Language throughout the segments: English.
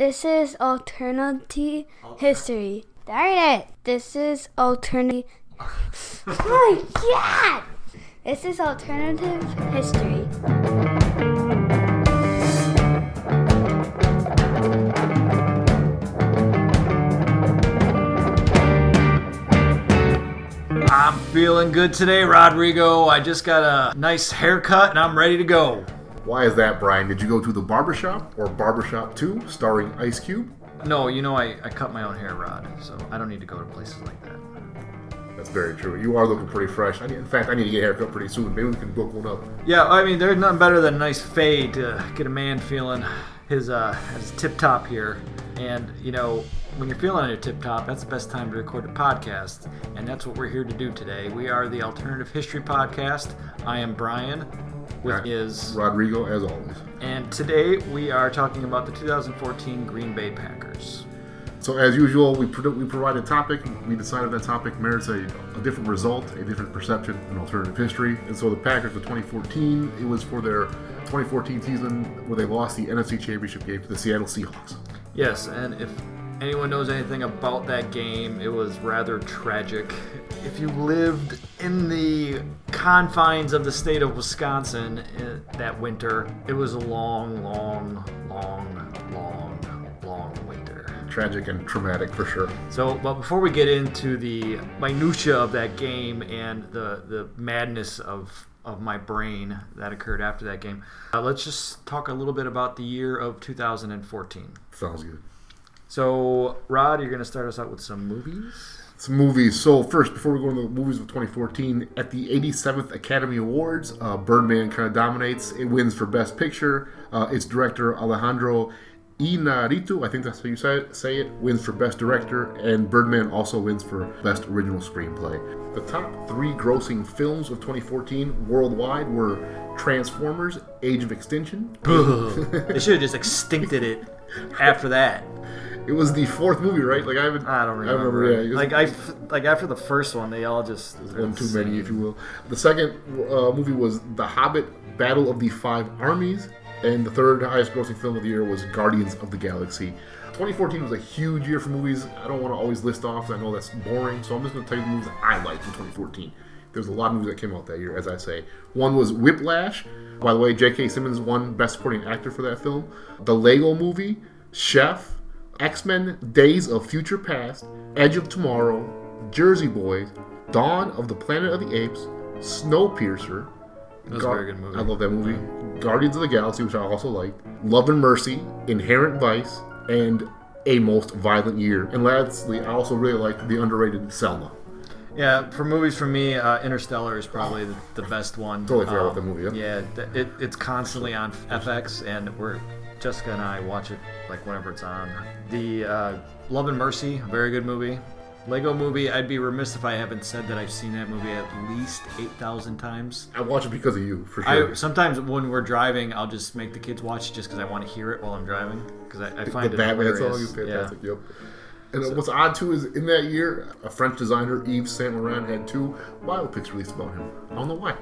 This is alternative history. Darn it! This is alternative. oh my god! This is alternative history. I'm feeling good today, Rodrigo. I just got a nice haircut and I'm ready to go. Why is that, Brian? Did you go to the barbershop or Barbershop 2 starring Ice Cube? No, you know, I, I cut my own hair, Rod, so I don't need to go to places like that. That's very true. You are looking pretty fresh. I need, in fact, I need to get a haircut pretty soon. Maybe we can book one up. Yeah, I mean, there's nothing better than a nice fade to get a man feeling his uh, his tip top here. And you know, when you're feeling on your tip top, that's the best time to record a podcast. And that's what we're here to do today. We are the Alternative History Podcast. I am Brian. With Right. is Rodrigo, as always. and today we are talking about the 2014 Green Bay Packers. So, as usual, we, pro- we provide a topic. We decided that topic merits a, a different result, a different perception, an alternative history. And so, the Packers for 2014, it was for their 2014 season where they lost the NFC Championship game to the Seattle Seahawks. Yes, and if anyone knows anything about that game, it was rather tragic. If you lived in the confines of the state of Wisconsin uh, that winter, it was a long, long, long, long, long winter. Tragic and traumatic for sure. So, but before we get into the minutia of that game and the the madness of of my brain that occurred after that game, uh, let's just talk a little bit about the year of 2014. Sounds good. So, Rod, you're going to start us out with some movies. Some movies. So first, before we go into the movies of 2014, at the 87th Academy Awards, uh, Birdman kind of dominates. It wins for Best Picture. Uh, its director Alejandro Inarritu, I think that's how you say it, say it, wins for Best Director, and Birdman also wins for Best Original Screenplay. The top three grossing films of 2014 worldwide were Transformers: Age of Extinction. they should have just extincted it after that. It was the fourth movie, right? Like I haven't. I don't remember. I remember. Yeah, like I f- like after the first one, they all just one too many, if you will. The second uh, movie was The Hobbit: Battle of the Five Armies, and the third highest-grossing film of the year was Guardians of the Galaxy. 2014 was a huge year for movies. I don't want to always list off. I know that's boring, so I'm just going to tell you the movies I liked in 2014. There's a lot of movies that came out that year, as I say. One was Whiplash. By the way, J.K. Simmons won Best Supporting Actor for that film. The Lego Movie, Chef, X Men Days of Future Past, Edge of Tomorrow, Jersey Boys, Dawn of the Planet of the Apes, Snowpiercer. That was a very good movie. I love that movie. Guardians of the Galaxy, which I also liked. Love and Mercy, Inherent Vice, and A Most Violent Year. And lastly, I also really liked the underrated Selma. Yeah, for movies for me, uh, Interstellar is probably the, the best one. Totally forgot Um, about that movie, yeah. Yeah, it, it's constantly on FX, and we're Jessica and I watch it like whenever it's on. The uh, Love and Mercy, very good movie. Lego Movie, I'd be remiss if I haven't said that I've seen that movie at least eight thousand times. I watch it because of you, for I sure. sometimes when we're driving, I'll just make the kids watch it just because I want to hear it while I'm driving because I, I the find it Batman song is fantastic. Yep. And uh, what's odd too is in that year, a French designer, Yves Saint Laurent, had two biopics released about him. I don't know why.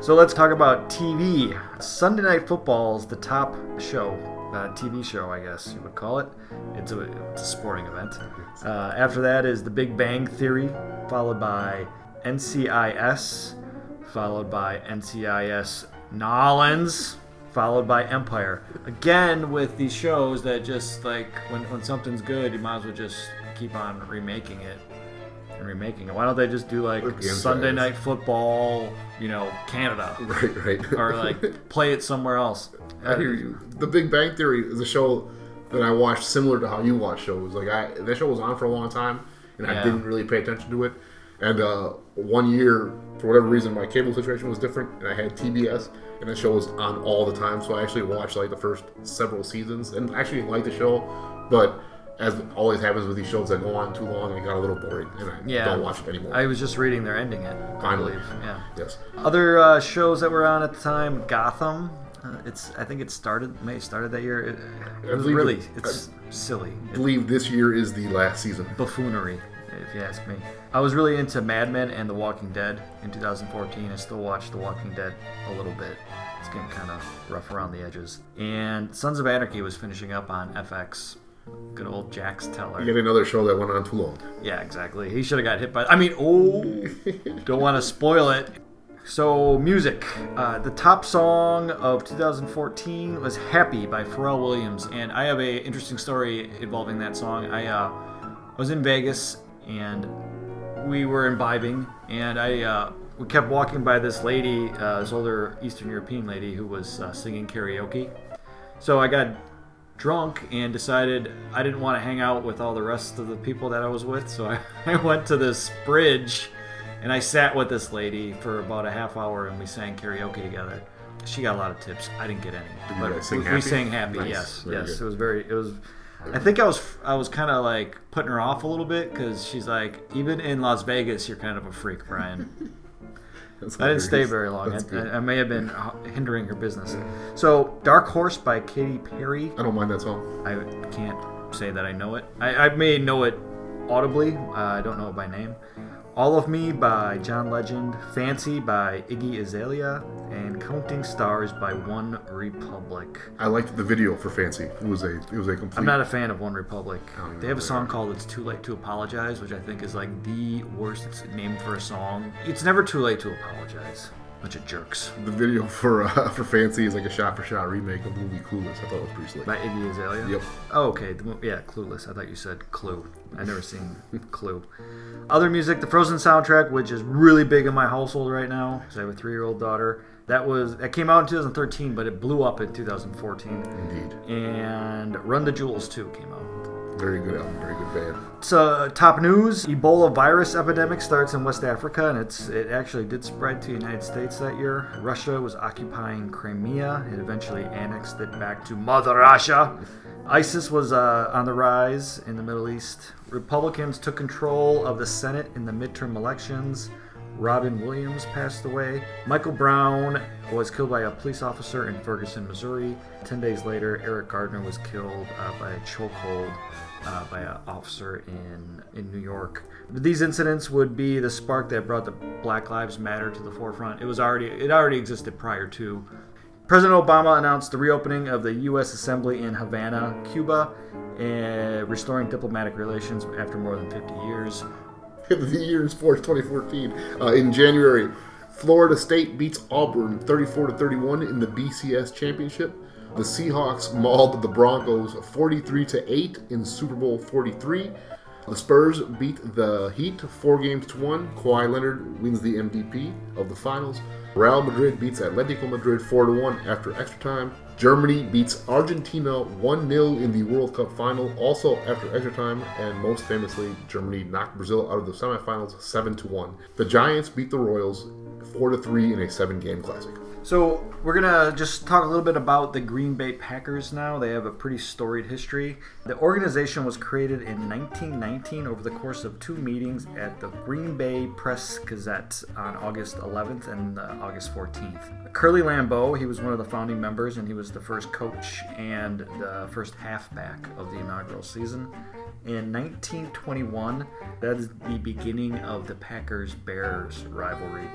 So let's talk about TV. Sunday Night Football is the top show, uh, TV show, I guess you would call it. It's a, it's a sporting event. Uh, after that is The Big Bang Theory, followed by NCIS, followed by NCIS Nolans, followed by Empire. Again, with these shows that just like when, when something's good, you might as well just keep on remaking it and remaking it. Why don't they just do like Sunday. Night Football, you know, Canada, Right, right. or like play it somewhere else? I hear you. The Big Bang Theory is a show that I watched similar to how you watch shows. Like I, that show was on for a long time, and Yeah. I didn't really pay attention to it. And uh, one year, for whatever reason, my cable situation was different, and I had TBS, and the show was on all the time. So I actually watched like the first several seasons, and actually liked the show. But as always happens with these shows that go on too long, and it got a little boring, and I Yeah, don't watch it anymore. I was just reading they're ending it. Finally. Yeah. yes. Other uh, shows that were on at the time, Gotham. Uh, it's I think it started May started that year. It, it was really it- it's silly. I believe this year is the last season. buffoonery, if you ask me. I was really into Mad Men and The Walking Dead in 2014. I still watch The Walking Dead a little bit. It's getting kind of rough around the edges. And Sons of Anarchy was finishing up on FX. Good old Jax Teller. Yet another show that went on too long. Yeah, exactly. He should have got hit by. I mean, oh, don't want to spoil it. So, music. Uh, the top song of 2014 was "Happy" by Pharrell Williams, and I have a interesting story involving that song. I uh, was in Vegas and we were imbibing, and I uh, we kept walking by this lady, uh, this older Eastern European lady who was uh, singing karaoke. So I got drunk and decided I didn't want to hang out with all the rest of the people that I was with, so I, I went to this bridge and I sat with this lady for about a half hour and we sang karaoke together. She got a lot of tips. I didn't get any, you but sing we, we sang happy. Nice. Yes, Very yes. good. It was very. It was. I think I was. I was kind of like putting her off a little bit because she's like, even in Las Vegas, you're kind of a freak, Brian. I didn't stay very long. I, I may have been hindering her business. So, Dark Horse by Katy Perry. I don't mind that song. I can't say that I know it. I, I may know it audibly. Uh, I don't know it by name. All of Me by John Legend. Fancy by Iggy Azalea. And Counting Stars by One Republic. I liked the video for Fancy. It was a it was a complete. I'm not a fan of One Republic. They have a song called "It's Too Late to Apologize," which I think is like the worst name for a song. It's never too late to apologize. Bunch of jerks. the video for uh, for Fancy is like a shot for shot remake of the movie Clueless. I thought it was pretty slick. By Iggy Azalea. Yep. Oh, okay. The, yeah, Clueless. I thought you said Clue. I never seen Clue. Other music, the Frozen soundtrack, which is really big in my household right now because I have a three-year-old daughter. That was that came out in 2013, but it blew up in 2014. Indeed. And Run the Jewels 2 came out. Very good album. Very good band. So, top news: Ebola virus epidemic starts in West Africa, and it's it actually did spread to the United States that year. Russia was occupying Crimea; it eventually annexed it back to Mother Russia. ISIS was uh, on the rise in the Middle East. Republicans took control of the Senate in the midterm elections. Robin Williams passed away. Michael Brown was killed by a police officer in Ferguson, Missouri. Ten days later, Eric Gardner was killed uh, by a chokehold uh, by an officer in in New York. These incidents would be the spark that brought the Black Lives Matter to the forefront. It was already it already existed prior to. President Obama announced the reopening of the U.S. Assembly in Havana, Cuba, and restoring diplomatic relations after more than 50 years. the year is sports 2014. Uh, in January, Florida State beats Auburn 34 to 31 in the BCS championship. The Seahawks mauled the Broncos 43 to 8 in Super Bowl 43. The Spurs beat the Heat four games to one. Kawhi Leonard wins the MVP of the finals. Real Madrid beats Atletico Madrid 4 to 1 after extra time. Germany beats Argentina 1 0 in the World Cup final, also after extra time. And most famously, Germany knocked Brazil out of the semifinals 7 to 1. The Giants beat the Royals 4 to 3 in a seven game classic. So we're gonna just talk a little bit about the Green Bay Packers now. They have a pretty storied history. The organization was created in 1919 over the course of two meetings at the Green Bay Press Gazette on August 11th and uh, August 14th. Curly Lambeau, he was one of the founding members, and he was the first coach and the first halfback of the inaugural season. In 1921, that is the beginning of the Packers Bears rivalry.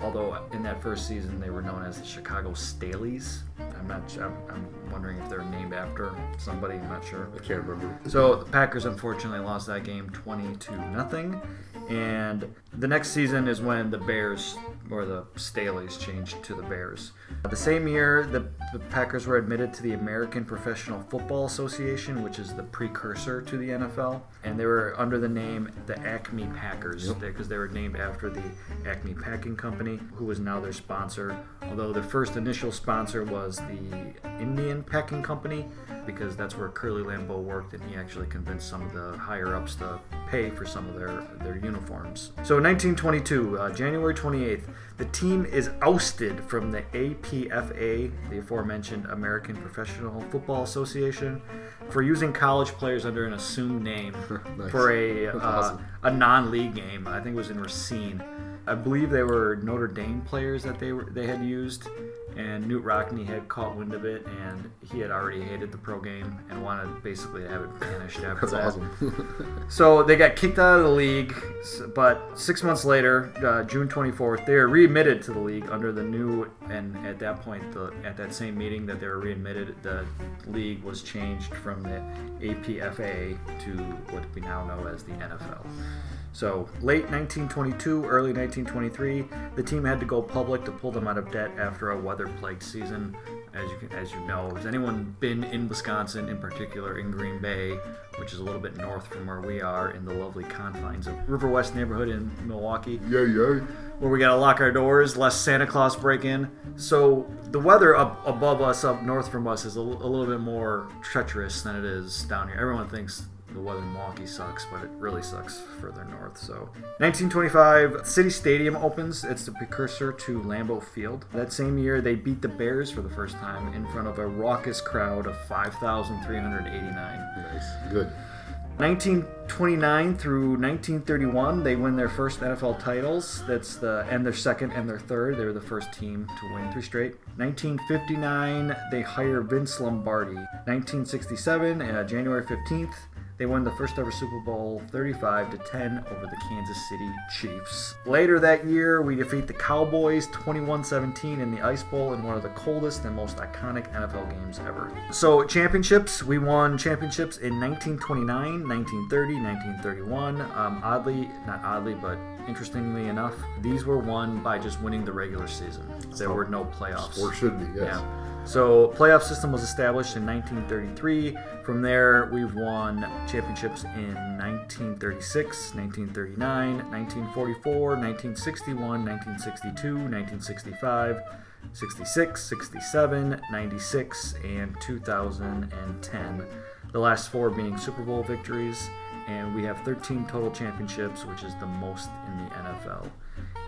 Although in that first season they were known as the Chicago Staleys. I'm not. I'm, I'm wondering if they're named after somebody. I'm not sure. I can't remember. So the Packers unfortunately lost that game 20 to nothing. And the next season is when the Bears or the Staleys changed to the Bears. The same year, the, the Packers were admitted to the American Professional Football Association, which is the precursor to the NFL, and they were under the name the Acme Packers because they were named after the Acme Packing Company, who was now their sponsor. Although their first initial sponsor was the Indian Packing Company, because that's where Curly Lambeau worked, and he actually convinced some of the higher ups to pay for some of their, their uniforms. So, in 1922, uh, January 28th, the team is ousted from the APFA, the aforementioned American Professional Football Association, for using college players under an assumed name Nice. for a uh, awesome. a non-league game. I think it was in Racine. I believe they were Notre Dame players that they were they had used, and Knute Rockne had caught wind of it, and he had already hated the pro game and wanted basically to have it banished after That's that. awesome. So they got kicked out of the league, but six months later, uh, June 24th, they were readmitted to the league under the new. And at that point, the, at that same meeting that they were readmitted, the league was changed from the APFA to what we now know as the NFL. So late 1922, early 1923, the team had to go public to pull them out of debt after a weather-plagued season. As you can, as you know, has anyone been in Wisconsin, in particular in Green Bay, which is a little bit north from where we are, in the lovely confines of River West neighborhood in Milwaukee? yeah, yeah. where we gotta lock our doors, lest Santa Claus break in. So the weather up above us, up north from us, is a little bit more treacherous than it is down here. Everyone thinks the weather in Milwaukee sucks, but it really sucks further north. So 1925, City Stadium opens. It's the precursor to Lambeau Field. That same year, they beat the Bears for the first time in front of a raucous crowd of 5,389. Nice. Good. 1929 through 1931, they win their first NFL titles. That's the and their second and their third. They were the first team to win three straight. 1959, they hire Vince Lombardi. 1967, uh, January 15th, they won the first ever Super Bowl 35 to 10 over the Kansas City Chiefs. Later that year, we defeat the Cowboys 21-17 in the Ice Bowl in one of the coldest and most iconic NFL games ever. So, championships, we won championships in 1929, 1930, 1931. Um, oddly, not oddly, but interestingly enough, these were won by just winning the regular season. There were no playoffs. Or should be, yes. Yeah. So playoff system was established in 1933. From there, we've won championships in 1936, 1939, 1944, 1961, 1962, 1965, 66, 67, 96, and 2010. The last four being Super Bowl victories, and we have 13 total championships, which is the most in the NFL.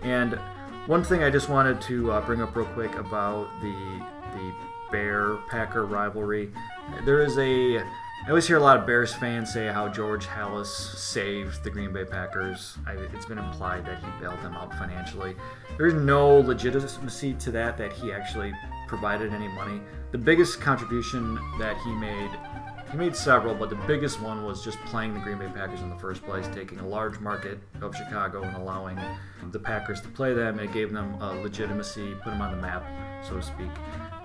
And one thing I just wanted to uh, bring up real quick about the the Bear Packer rivalry. There is a I always hear a lot of Bears fans say how George Halas saved the Green Bay Packers. I, it's been implied that he bailed them out financially. There's no legitimacy to that that he actually provided any money. The biggest contribution that he made he made several, but the biggest one was just playing the Green Bay Packers in the first place, taking a large market of Chicago and allowing the Packers to play them. It gave them legitimacy, put them on the map, so to speak.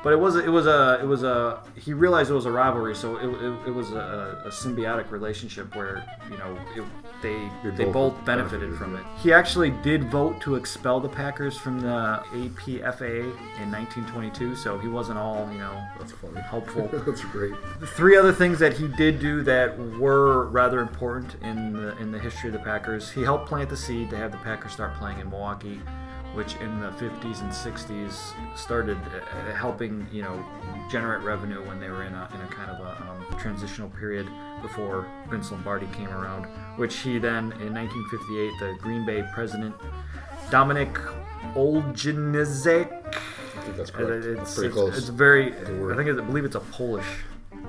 But it was it was a it was a he realized it was a rivalry, so it, it, it was a, a symbiotic relationship where you know it, they They they both both benefited from it. He actually did vote to expel the Packers from the APFA in 1922, so he wasn't all you know That's funny. helpful. That's great. Three other things that he did do that were rather important in the in the history of the Packers. He helped plant the seed to have the Packers start playing in Milwaukee, which in the 50s and 60s started uh, helping you know generate revenue when they were in a, in a kind of a um, transitional period before Vince Lombardi came around. Which he then in 1958, the Green Bay president Dominic Olejniczak I think that's correct. It's, That's pretty it's, close. it's very. I think I believe it's a Polish,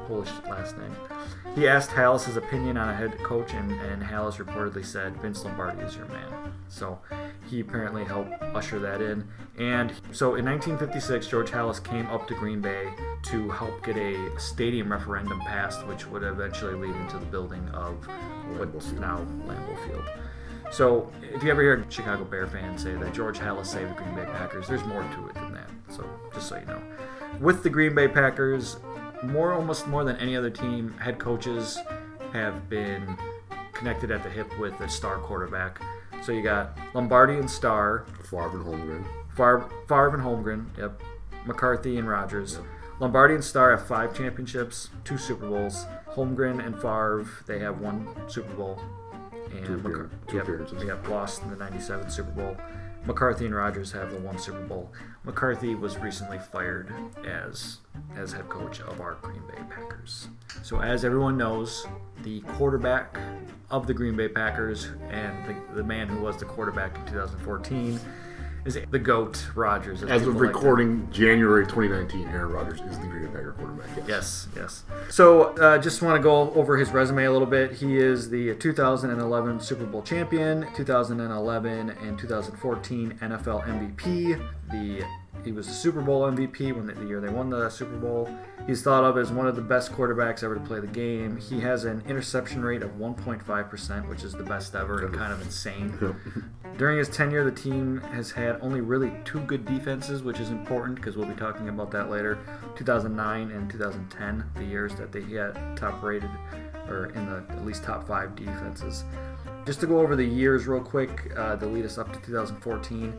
Polish last name. He asked Halas' his opinion on a head coach, and, and Halas reportedly said, "Vince Lombardi is your man." So he apparently helped usher that in. And so in 1956, George Halas came up to Green Bay to help get a stadium referendum passed, which would eventually lead into the building of what's now Lambeau Field. So, if you ever hear a Chicago Bear fans say that George Halas saved the Green Bay Packers, there's more to it than that. So, just so you know. With the Green Bay Packers, more almost more than any other team, head coaches have been connected at the hip with a star quarterback. So you got Lombardi and Starr, Favre and Holmgren. Favre, Favre and Holmgren, yep, McCarthy and Rodgers. Lombardi and Starr have five championships, two Super Bowls. Holmgren and Favre, they have one Super Bowl. And Two McCar- two yep, appearances. Yep, lost in the 97 Super Bowl. McCarthy and Rodgers have the one Super Bowl. McCarthy was recently fired as as head coach of our Green Bay Packers. So as everyone knows, the quarterback of the Green Bay Packers and the, the man who was the quarterback in 2014 is the GOAT Rodgers. As of like recording January 2019, Aaron Rodgers is the Green Bay Packer quarterback. Yes, yes. So, uh, just want to go over his resume a little bit. He is the 2011 Super Bowl champion, 2011 and 2014 NFL MVP, the He was the Super Bowl MVP when the, the year they won the Super Bowl. He's thought of as one of the best quarterbacks ever to play the game. He has an interception rate of 1.5%, which is the best ever and kind of insane. During his tenure, the team has had only really two good defenses, which is important because we'll be talking about that later. 2009 and 2010, the years that they had top rated or in the at least top five defenses. Just to go over the years real quick, uh, to lead us up to 2014.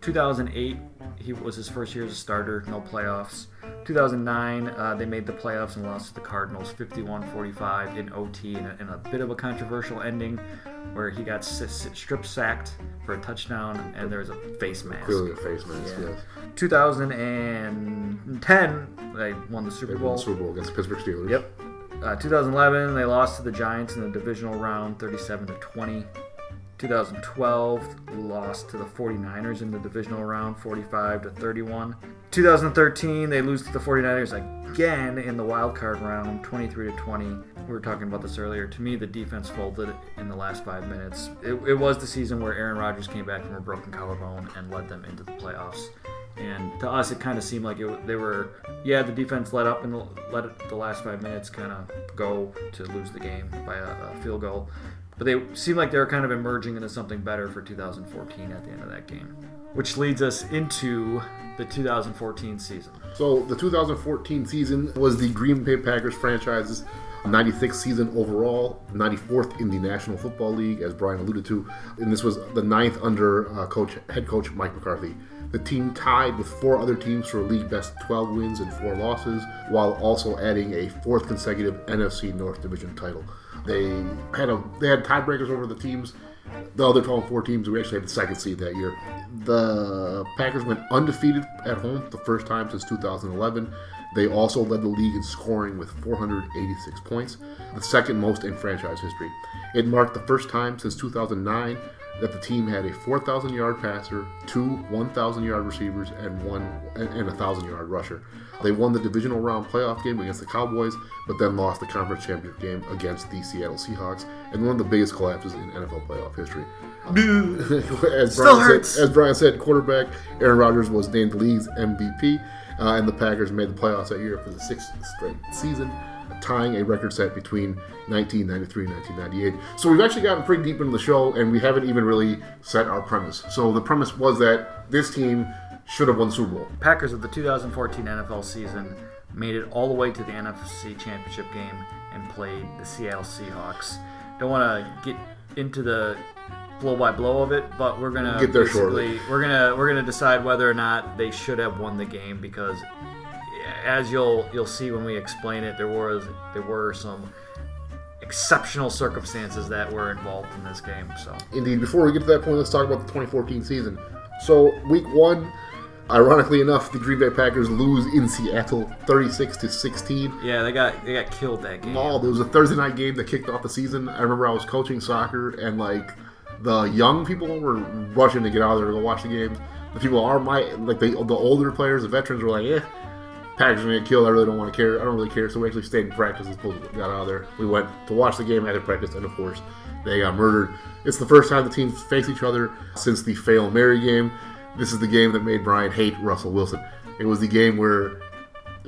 2008, he was his first year as a starter, no playoffs. 2009, uh, they made the playoffs and lost to the Cardinals 51 45 in OT in a, in a, bit of a controversial ending where he got s- strip sacked for a touchdown and there was a face mask. Clearly a face mask, Yeah. yes. 2010, they won the Super They won Bowl. the Super Bowl against the Pittsburgh Steelers. Yep. Uh, 2011, they lost to the Giants in the divisional round, 37 to 20. 2012, lost to the 49ers in the divisional round, 45 to 31. 2013, they lose to the 49ers again in the wild card round, 23 to 20. We were talking about this earlier. To me, the defense folded in the last five minutes. It, it was the season where Aaron Rodgers came back from a broken collarbone and led them into the playoffs. And to us, it kind of seemed like it, they were, yeah, the defense let up and let the last five minutes kind of go to lose the game by a, a field goal. But they seemed like they were kind of emerging into something better for 2014 at the end of that game. Which leads us into the 2014 season. So the 2014 season was the Green Bay Packers franchise's 96th season overall, 94th in the National Football League, as Brian alluded to, and this was the ninth under uh, coach head coach Mike McCarthy. The team tied with four other teams for league best 12 wins and four losses, while also adding a fourth consecutive NFC North Division title. They had a they had tiebreakers over the teams. The other 12 four teams, we actually had the second seed that year. The Packers went undefeated at home the first time since 2011. They also led the league in scoring with 486 points, the second most in franchise history. It marked the first time since 2009 that the team had a 4,000 yard passer, two 1,000 yard receivers, and one and a 1,000 yard rusher. They won the divisional round playoff game against the Cowboys, but then lost the conference championship game against the Seattle Seahawks, and one of the biggest collapses in NFL playoff history. as, Still Brian hurts. Said, as Brian said, quarterback Aaron Rodgers was named league's MVP, uh, and the Packers made the playoffs that year for the sixth straight season, tying a record set between 1993 and 1998. So we've actually gotten pretty deep into the show, and we haven't even really set our premise. So the premise was that this team should have won the Super Bowl. Packers of the 2014 NFL season made it all the way to the NFC Championship game and played the Seattle Seahawks. Don't want to get into the blow by blow of it, but we're gonna Get there shortly. we're gonna we're gonna decide whether or not they should have won the game because as you'll you'll see when we explain it, there was there were some exceptional circumstances that were involved in this game. So Indeed, before we get to that point, let's talk about the 2014 season. So, week one, ironically enough, the Green Bay Packers lose in Seattle 36 to 16. yeah, they got they got killed that game. Oh, there was a Thursday night game that kicked off the season. I remember I was coaching soccer, and like the young people were rushing to get out of there to go watch the games. The people are my like the the older players, the veterans were like, eh, Packers are gonna get killed. I really don't want to care. I don't really care. So we actually stayed in practice as opposed to got out of there. We went to watch the game after practice, and of course, they got murdered. It's the first time the teams face each other since the fail Mary game. This is the game that made Brian hate Russell Wilson. It was the game where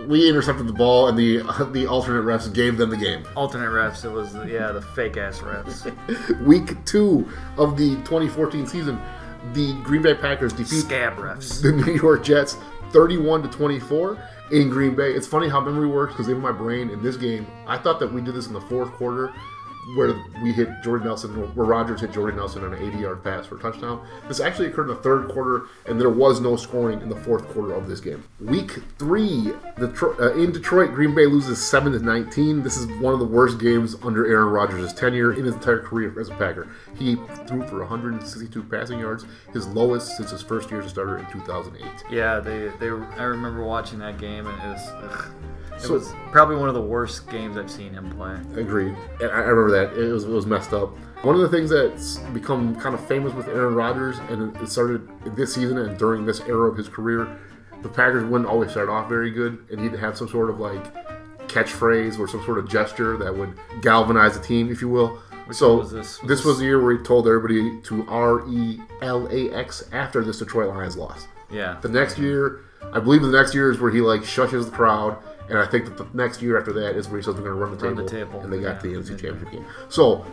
we intercepted the ball, and the the alternate refs gave them the game. Alternate refs, it was yeah the fake ass refs. Week two of the 2014 season, the Green Bay Packers defeat Scab refs. the New York Jets 31 to 24 in Green Bay. It's funny how memory works because in my brain in this game, I thought that we did this in the fourth quarter where we hit Jordan Nelson, where Rodgers hit Jordan Nelson on an 80 yard pass for a touchdown. This actually occurred in the third quarter, and there was no scoring in the fourth quarter of this game. Week three, Detro- uh, in Detroit, Green Bay loses 7 to 19. This is one of the worst games under Aaron Rodgers' tenure in his entire career as a Packer. He threw for 162 passing yards, his lowest since his first year as a starter in 2008. Yeah, they they. I remember watching that game, and it was ugh. It So- was probably one of the worst games I've seen him play. Agreed. And I remember that. It was, it was messed up. One of the things that's become kind of famous with Aaron Rodgers, and it started this season and during this era of his career, the Packers wouldn't always start off very good, and he'd have some sort of like catchphrase or some sort of gesture that would galvanize the team, if you will. so was this? this was the year where he told everybody to R E L A X after this Detroit Lions loss. Yeah. The next year, I believe the next year is where he like shushes the crowd, and I think that the next year after that is where he says we're going to run the Run table, the table, and they got yeah. the NFC Championship game. So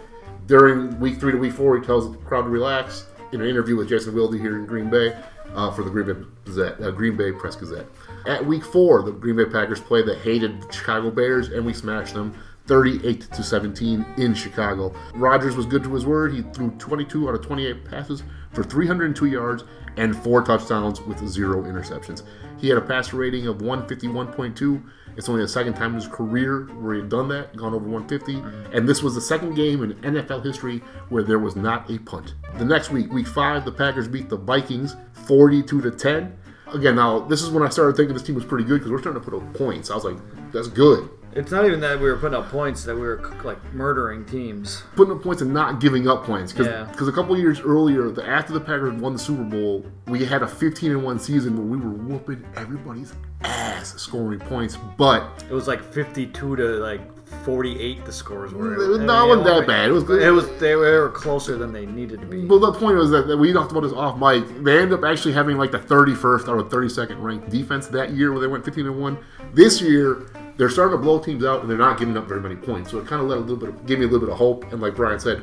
during week three to week four, he tells the crowd to relax. In an interview with Jason Wilde here in Green Bay uh, for the Green Bay Gazette, uh, Green Bay Press Gazette. At week four, the Green Bay Packers played the hated Chicago Bears, and we smashed them. 38 to 17 in Chicago. Rodgers was good to his word. He threw 22 out of 28 passes for 302 yards and four touchdowns with zero interceptions. He had a passer rating of 151.2. It's only the second time in his career where he had done that, gone over 150. Mm-hmm. And this was the second game in NFL history where there was not a punt. The next week, week five, the Packers beat the Vikings 42 to 10. Again, now this is when I started thinking this team was pretty good because we're starting to put up points. I was like, that's good. It's not even that we were putting up points; that we were like murdering teams. putting up points and not giving up points. Because Yeah. a couple years earlier, the, after the Packers won the Super Bowl, we had a 15 and one season where we were whooping everybody's ass scoring points. But It was like fifty-two to like forty-eight. The scores were. It was- no, it wasn't that bad. It was good. It was. They were closer than they needed to be. well, the point was that, that we talked about this off mic. They end up actually having like the 31st or 32nd ranked defense that year where they went 15 and one. This year. They're starting to blow teams out, and they're not giving up very many points. So it kind of let a little bit, of, gave me a little bit of hope. And like Brian said,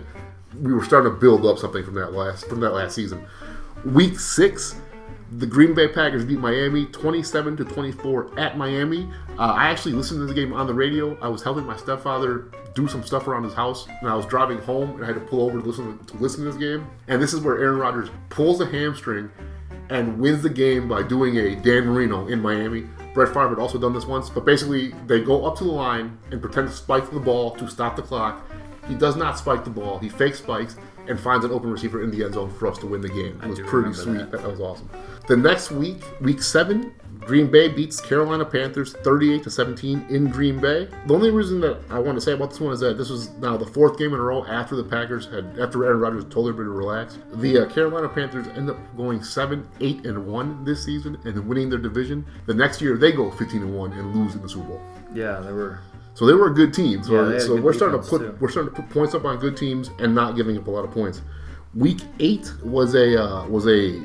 we were starting to build up something from that last from that last season. Week six, the Green Bay Packers beat Miami 27 to 24 at Miami. Uh, I actually listened to the game on the radio. I was helping my stepfather do some stuff around his house, and I was driving home, and I had to pull over to listen to listen to this game. And this is where Aaron Rodgers pulls a hamstring and wins the game by doing a Dan Marino in Miami. Brett Favre had also done this once, but basically they go up to the line and pretend to spike the ball to stop the clock. He does not spike the ball. He fake spikes and finds an open receiver in the end zone for us to win the game. It was pretty sweet. that. That. was awesome. The next week, week seven, Green Bay beats Carolina Panthers 38 to 17 in Green Bay. The only reason that I want to say about this one is that this was now the fourth game in a row after the Packers had after Aaron Rodgers told everybody to relax. The uh, Carolina Panthers end up going seven, eight, and one this season and winning their division. The next year they go 15 and one and lose in the Super Bowl. Yeah, they were. So they were a good team. So, Yeah, so we're starting to put too. we're starting to put points up on good teams and not giving up a lot of points. Week eight was a uh, was a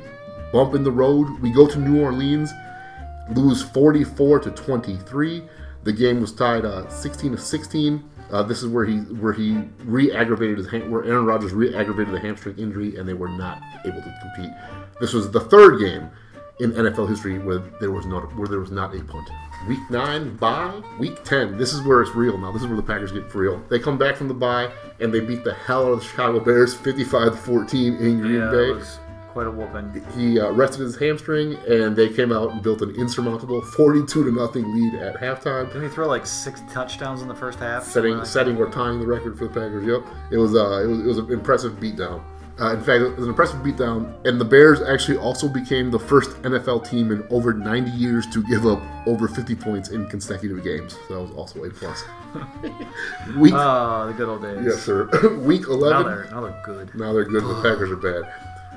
bump in the road. We go to New Orleans, lose 44 to 23. The game was tied uh, 16 to 16. Uh, this is where he where he re-aggravated his ham- where Aaron Rodgers re-aggravated the hamstring injury and they were not able to compete. This was the third game in NFL history where there was not where there was not a punt. Week nine bye. Week ten. This is where it's real now. This is where the Packers get for real. They come back from the bye and they beat the hell out of the Chicago Bears, 55 to 14 in Green Yeah, Bay quite a whooping. he uh, rested his hamstring, and they came out and built an insurmountable 42 to nothing lead at halftime, Didn't he throw like six touchdowns in the first half? setting like setting or tying the record for the Packers. Yep, it was uh, it was it was an impressive beatdown. Uh, in fact, it was an impressive beatdown, and the Bears actually also became the first NFL team in over 90 years to give up over 50 points in consecutive games. So that was also a plus. Week, Oh, the good old days. yes, sir. Week 11. Now they're now they're good. Now they're good. The Packers are bad.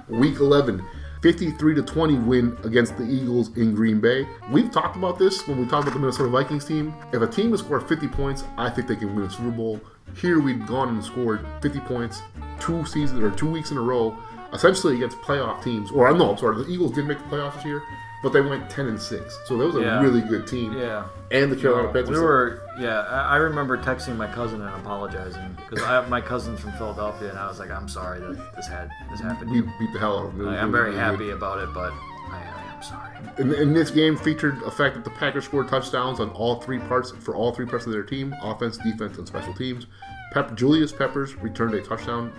Week 11, 53 to 20 win against the Eagles in Green Bay. We've talked about this when we talked about the Minnesota Vikings team. If a team has scored 50 points, I think they can win a Super Bowl. Here we've gone and scored 50 points two seasons or two weeks in a row, essentially against playoff teams. Or I no, I'm sorry, the Eagles did make the playoffs this year, but they went 10 and 6. So that was a Yeah. really good team. Yeah. And the Carolina No, Panthers. we were, yeah. I, I remember texting my cousin and apologizing because my cousin's from Philadelphia, and I was like, "I'm sorry that this had this happened." we beat the hell out of them. Like, I'm very really good. happy about it, but I, I am sorry. And, and this game featured a fact that the Packers scored touchdowns on all three parts for all three parts of their team: offense, defense, and special teams. Pep, Julius Peppers returned a touchdown,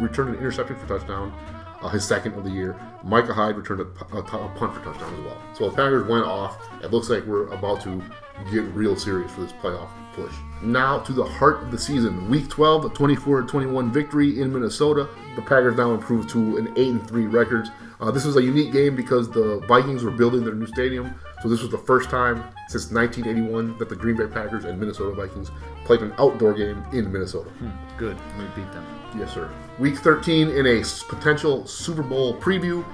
returned an interception for touchdown, uh, his second of the year. Micah Hyde returned a, a, a punt for touchdown as well. So the Packers went off. It looks like we're about to get real serious for this playoff push. Now to the heart of the season. Week 12, a 24-21 victory in Minnesota. The Packers now improved to an 8 and 3 record. Uh, this was a unique game because the Vikings were building their new stadium. So this was the first time since 1981 that the Green Bay Packers and Minnesota Vikings played an outdoor game in Minnesota. Hmm, good, we beat them. Yes, sir. Week 13 in a potential Super Bowl preview,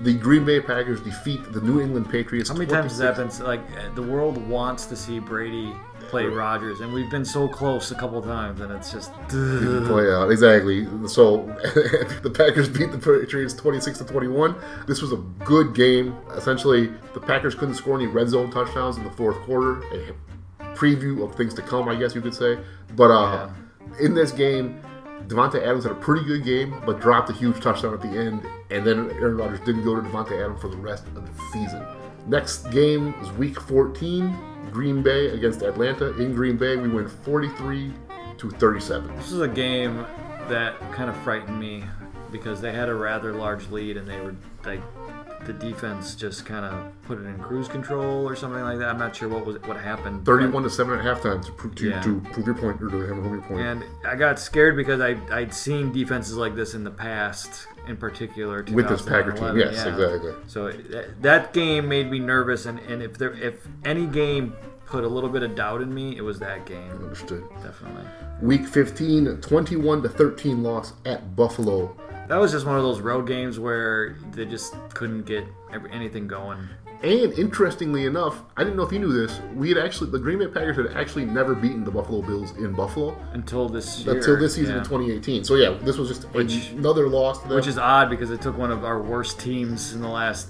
the Green Bay Packers defeat the New England Patriots. How many times has that 26 been? Like the world wants to see Brady play Rodgers, and we've been so close a couple times, and it's just play out exactly. So the Packers beat the Patriots twenty six to twenty one. This was a good game. Essentially, the Packers couldn't score any red zone touchdowns in the fourth quarter. A preview of things to come, I guess you could say. But uh, in this game, Davante Adams had a pretty good game, but dropped a huge touchdown at the end, and then Aaron Rodgers didn't go to Davante Adams for the rest of the season. Next game is Week 14, Green Bay against Atlanta. In Green Bay, we win 43 to 37. This is a game that kind of frightened me because they had a rather large lead and they were like the defense just kind of put it in cruise control or something like that. I'm not sure what was what happened. 31 to 7 at halftime to, prove- to, Yeah. to prove your point or to hammer home your point. And I got scared because I I'd seen defenses like this in the past, in particular. With this Packer team, yes, yeah. exactly. So that, that game made me nervous, and, and if there if any game put a little bit of doubt in me, it was that game. Understood. Definitely. Week 15, 21 to 13 loss at Buffalo. That was just one of those road games where they just couldn't get anything going. And interestingly enough, I didn't know if you knew this. We had actually the Green Bay Packers had actually never beaten the Buffalo Bills in Buffalo Until this year. until this season yeah. in 2018. So yeah, this was just Which- another loss to them. Which is odd because it took one of our worst teams in the last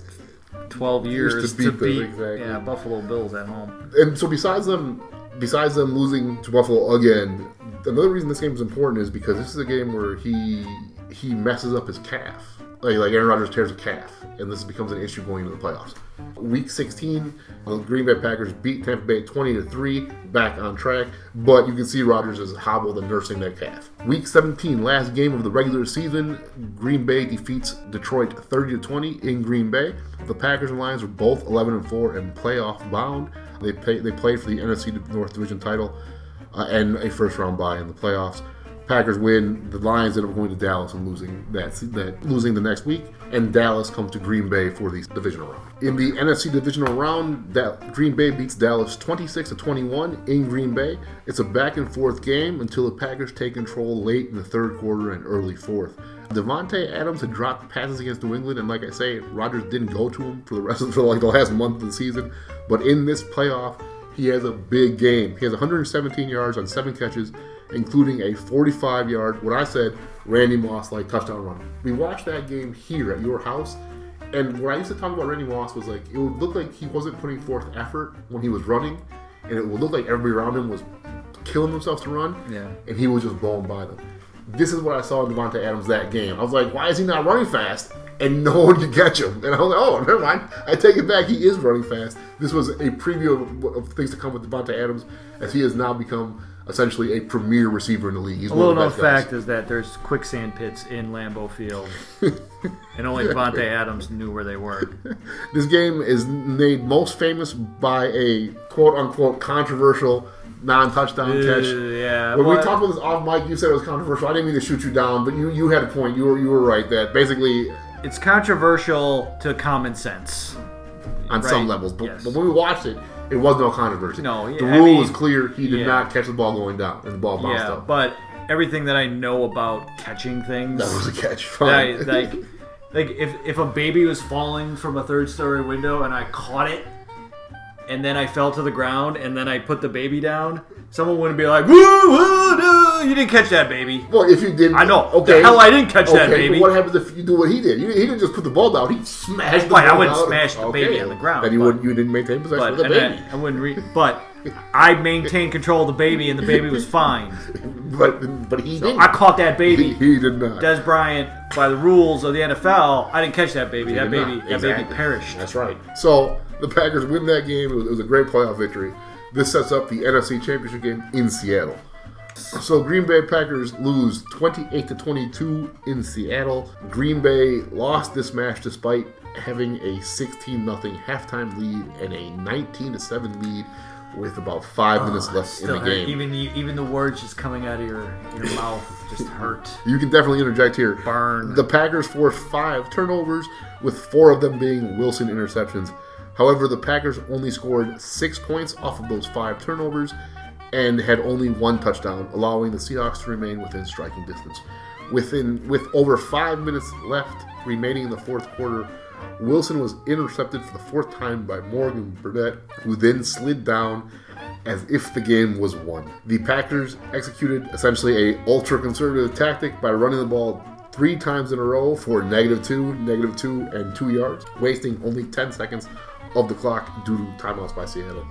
12 years to beat them, exactly. yeah, Buffalo Bills at home. and so besides them, besides them losing to Buffalo again, another reason this game is important is because this is a game where he he messes up his calf. Like, like Aaron Rodgers tears a calf, and this becomes an issue going into the playoffs. Week 16, the Green Bay Packers beat Tampa Bay 20 to 3, back on track, but you can see Rodgers is hobbled and nursing that calf. Week 17, last game of the regular season, Green Bay defeats Detroit 30 to 20 in Green Bay. The Packers and Lions were both 11 and 4 and playoff bound. They they played for the NFC North Division title uh, and a first round bye in the playoffs. Packers win. The Lions end up going to Dallas and losing that, that losing the next week, and Dallas comes to Green Bay for the divisional round. In the NFC divisional round, that Green Bay beats Dallas 26 to 21 in Green Bay. It's a back and forth game until the Packers take control late in the third quarter and early fourth. Davante Adams had dropped passes against New England, and like I say, Rodgers didn't go to him for the rest of for like the last month of the season. But in this playoff, he has a big game. He has 117 yards on seven catches, including a 45 yard, what I said, Randy Moss like touchdown run. We watched that game here at your house, and what I used to talk about Randy Moss was like it would look like he wasn't putting forth effort when he was running, and it would look like everybody around him was killing themselves to run, Yeah. and he was just blown by them. This is what I saw in Davante Adams that game. I was like, why is he not running fast? And no one could catch him. And I was like, oh, never mind. I take it back. He is running fast. This was a preview of, of things to come with Davante Adams, as he has now become essentially a premier receiver in the league. He's A little the known fact is that there's quicksand pits in Lambeau Field, and only Davante Adams knew where they were. This game is made most famous by a quote unquote controversial non touchdown catch. Uh, yeah, When we but- talked about this off mic, you said it was controversial. I didn't mean to shoot you down, but you, you had a point. You were you were right that basically it's controversial to common sense. on some levels. But, yes. but when we watched it, it was no controversy. No, the yeah, I rule mean, was clear. He did yeah. not catch the ball going down, and the ball bounced Yeah, up. but everything that I know about catching things, that was a catch. Fine. I- like, like if if a baby was falling from a third story window and I caught it, and then I fell to the ground and then I put the baby down, someone wouldn't be like, "Woo, woo, you didn't catch that baby." well, if you didn't, I know. Okay, The hell I didn't catch that baby. What happens if you do what he did? You, he didn't just put the ball down. He smashed the Right, I wouldn't down. smash the baby Okay. on the ground, Then you wouldn't. You didn't maintain possession But of the baby. I, I wouldn't re- but I maintained control of the baby and the baby was fine. But but he didn't. I caught that baby. he did not. Dez Bryant, by the rules of the NFL, I didn't catch that baby. He That baby, not. that Exactly. baby perished. That's right. So the Packers win that game. It was, it was a great playoff victory. This sets up the NFC Championship game in Seattle. So Green Bay Packers lose 28 to 22 in Seattle. Green Bay lost this match despite having a 16 0 halftime lead and a 19 to 7 lead with about five ah, minutes left in the hurt. game. Even you- even the words just coming out of your your mouth just hurt. You can definitely interject here. Burn. The Packers forced five turnovers, with four of them being Wilson interceptions. However, the Packers only scored six points off of those five turnovers and had only one touchdown, allowing the Seahawks to remain within striking distance. Within with over five minutes left remaining in the fourth quarter, Wilson was intercepted for the fourth time by Morgan Burnett, who then slid down as if the game was won. The Packers executed essentially a ultra conservative tactic by running the ball three times in a row for negative two, negative two, and two yards, wasting only 10 seconds of the clock due to timeouts by Seattle.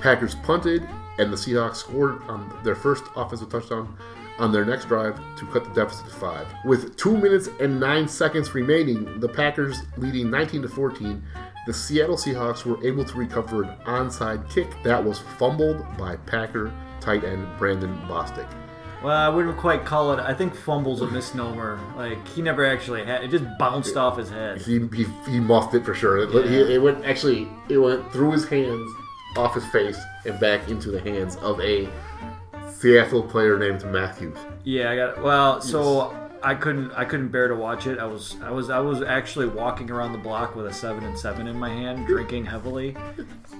Packers punted, and the Seahawks scored on their first offensive touchdown on their next drive to cut the deficit to five. With two minutes and nine seconds remaining, the Packers leading 19 to 14, the Seattle Seahawks were able to recover an onside kick that was fumbled by Packer tight end Brandon Bostick. Well, I wouldn't quite call it. I think fumble's a misnomer. Like he never actually had. It just bounced off his head. He, he, he muffed it for sure. It, Yeah. he- it went actually it went through his hands, off his face, and back into the hands of a Seattle player named Matthews. Yeah, I got. Well, so I couldn't. I couldn't bear to watch it. I was. I was. I was actually walking around the block with a seven and seven in my hand, drinking heavily,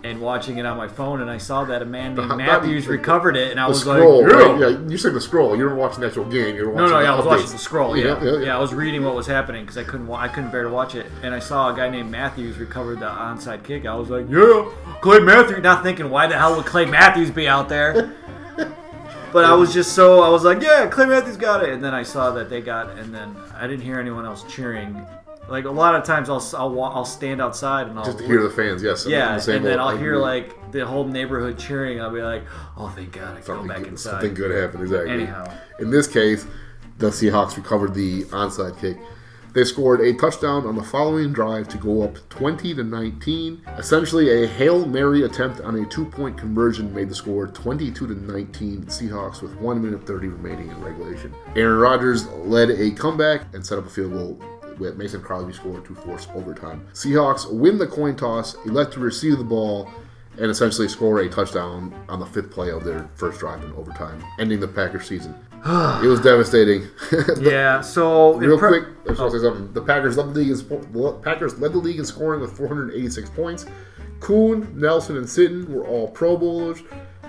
and watching it on my phone. And I saw that a man named Matthews the- recovered it, and I The was scroll, like, right? "Yeah." You said the scroll. You were watching the actual game. You were watching no, yeah, I was watching the scroll. Yeah, yeah, yeah, yeah. I was reading what was happening because I couldn't. wa- I couldn't bear to watch it, and I saw a guy named Matthews recovered the onside kick. I was like, "Yeah, Clay Matthews." Not thinking, why the hell would Clay Matthews be out there? But I was just so I was like, "Yeah, Clay Matthews got it," and then I saw that they got, and then I didn't hear anyone else cheering. Like a lot of times, I'll I'll, I'll stand outside and I'll Just to hear the fans, yes. Yeah, the and then boat. I'll hear like the whole neighborhood cheering. I'll be like, "Oh, thank God, I can go something, back good, inside." something good happened. Exactly. Anyhow. in this case, the Seahawks recovered the onside kick. They scored a touchdown on the following drive to go up 20 to 19. Essentially, a hail mary attempt on a two-point conversion made the score 22 to 19. Seahawks with one minute 30 remaining in regulation. Aaron Rodgers led a comeback and set up a field goal with Mason Crosby scored to force overtime. Seahawks win the coin toss, elect to receive the ball, and essentially score a touchdown on the fifth play of their first drive in overtime, ending the Packers season. It was devastating. Yeah. So Real pre- quick, I just want to oh. say something. The Packers led the league in Packers led the league in scoring with 486 points. Kuhn, Nelson, and Sitton were all Pro Bowlers.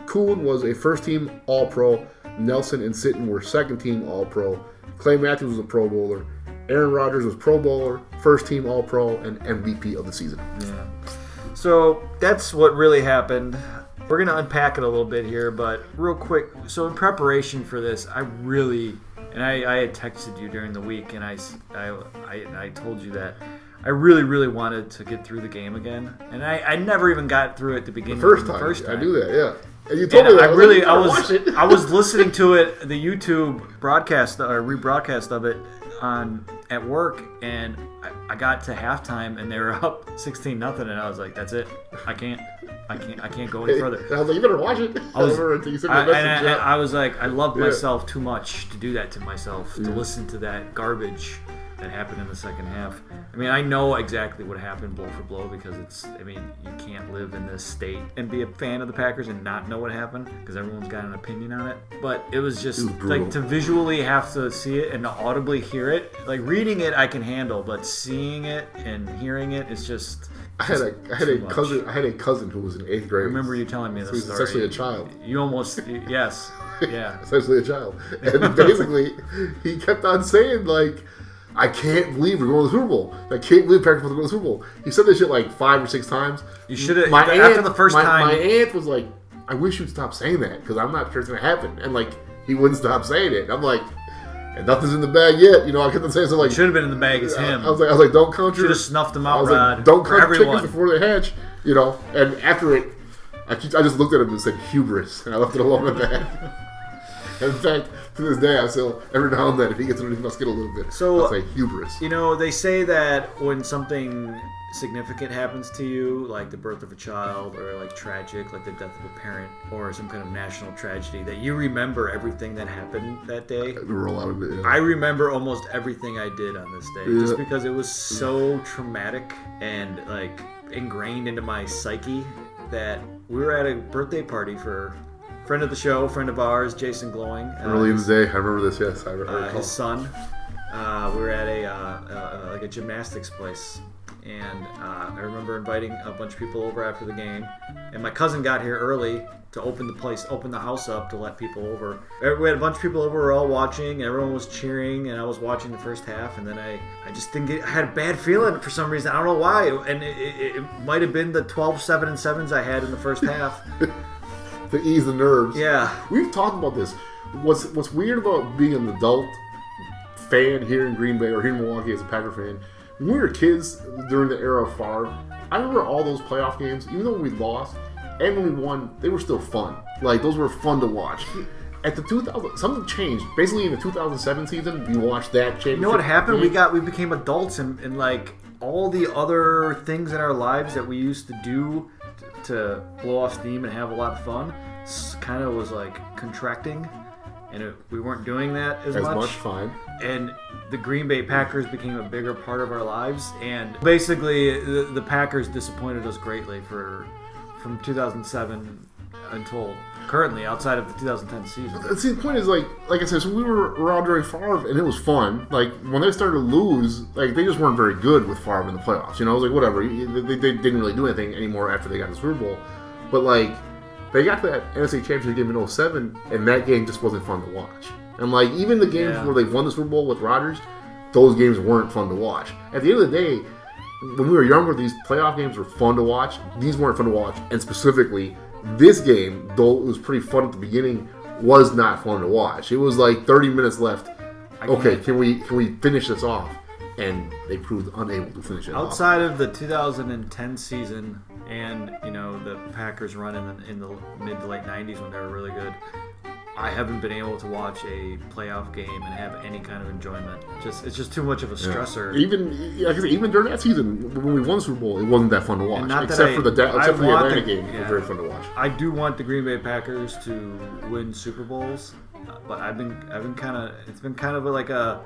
Kuhn was a first-team All-Pro. Nelson and Sitton were second-team All-Pro. Clay Matthews was a Pro Bowler. Aaron Rodgers was Pro Bowler, first-team All-Pro, and MVP of the season. Yeah. So that's what really happened. We're gonna unpack it a little bit here, but real quick. So in preparation for this, I really and I, I had texted you during the week, and i i i told you that I really, really wanted to get through the game again, and I, I never even got through it to begin First with. time, first time. I do that. Yeah, and you told And me that. I was really, I was, gotta watch it." I was listening to it, the YouTube broadcast or rebroadcast of it on at work, and I, I got to halftime, and they were up sixteen nothing, and I was like, "That's it, I can't, I can't, I can't go any further." I was like, you better watch it. I was, remember until you sent me I, a message. and I. I was like, I loved Yeah. myself too much to do that to myself, to listen to that garbage that happened in the second half. I mean, I know exactly what happened blow for blow because it's, I mean, you can't live in this state and be a fan of the Packers and not know what happened because everyone's got an opinion on it. But it was just It was like to visually have to see it and to audibly hear it. Like reading it, I can handle, but seeing it and hearing it is just. I had a, I had a much. cousin. I had a cousin who was in eighth grade. I remember you telling me So this he's story. essentially a child. You almost, yes, yeah. essentially a child. And basically, he kept on saying like, "I can't believe we're going to the Super Bowl. I can't believe Packers are going to the Super Bowl." He said this shit like five or six times. You shoulda- My after aunt- the first my, time- my aunt was like, "I wish you'd stop saying that because I'm not sure it's going to happen." And like, he wouldn't stop saying it. I'm like, "And nothing's in the bag yet." You know, I kept saying something like, Should have been in the bag as him. I was like, I was like, "Don't count your." Should have snuffed I out, was Rod. like, "Don't count chickens everyone. before they hatch." You know, and after it, I, keep, I just looked at him and said hubris, and I left it alone at that. In fact, to this day, I still every now and then, if he gets underneath my skin a little bit, So- I'll say hubris. You know, they say that when something significant happens to you, like the birth of a child, or like tragic, like the death of a parent, or some kind of national tragedy, that you remember everything that happened that day. We roll out of it. yeah. I remember almost everything I did on this day, just because it was so traumatic and like ingrained into my psyche that we were at a birthday party for friend of the show, friend of ours, Jason Glowing. uh, Early in the day, I remember this. Yes, I remember. uh, his son. Uh, we were at a uh, uh, like a gymnastics place, and uh, I remember inviting a bunch of people over after the game. And my cousin got here early to open the place, open the house up to let people over. We had a bunch of people over, we were all watching, and everyone was cheering, and I was watching the first half, and then I, I just didn't get, I had a bad feeling for some reason. I don't know why, and it, it, it might have been the 12 7 and 7s I had in the first half. to ease the nerves. Yeah. We've talked about this. What's what's weird about being an adult fan here in Green Bay or here in Milwaukee as a Packer fan, when we were kids during the era of Favre, I remember all those playoff games, even though we lost and when we won, they were still fun. Like those were fun to watch. At the 2000, something changed. Basically, in the 2007 season, we watched that change. You know what happened? We got we became adults and, and like all the other things in our lives that we used to do to blow off steam and have a lot of fun kind of was like contracting and it, we weren't doing that as, as much. Fine. And the Green Bay Packers became a bigger part of our lives. And basically, the, the Packers disappointed us greatly for from 2007 until currently outside of the 2010 season. Uh, see, the point is like, like I said, so we were around during Favre, and it was fun. Like when they started to lose, like they just weren't very good with Favre in the playoffs. You know, I was like, whatever. They, they didn't really do anything anymore after they got the Super Bowl. But like, they got that NFC Championship game in 07, and that game just wasn't fun to watch. And like, even the games Yeah. where they won the Super Bowl with Rodgers, those games weren't fun to watch. At the end of the day, when we were younger, these playoff games were fun to watch. These weren't fun to watch, and specifically this game, though it was pretty fun at the beginning, was not fun to watch. It was like 30 minutes left. Okay, can we can we finish this off? And they proved unable to finish it off. Outside of the 2010 season and you know the Packers run in the, in the mid to late 90s when they were really good, I haven't been able to watch a playoff game and have any kind of enjoyment. Just it's just too much of a stressor. Even like I said, even during that season, when we won the Super Bowl, it wasn't that fun to watch. Except I- for the da- I except for the Atlanta the- game, it was very fun to watch. I do want the Green Bay Packers to win Super Bowls, but I've been I've been kind of it's been kind of like a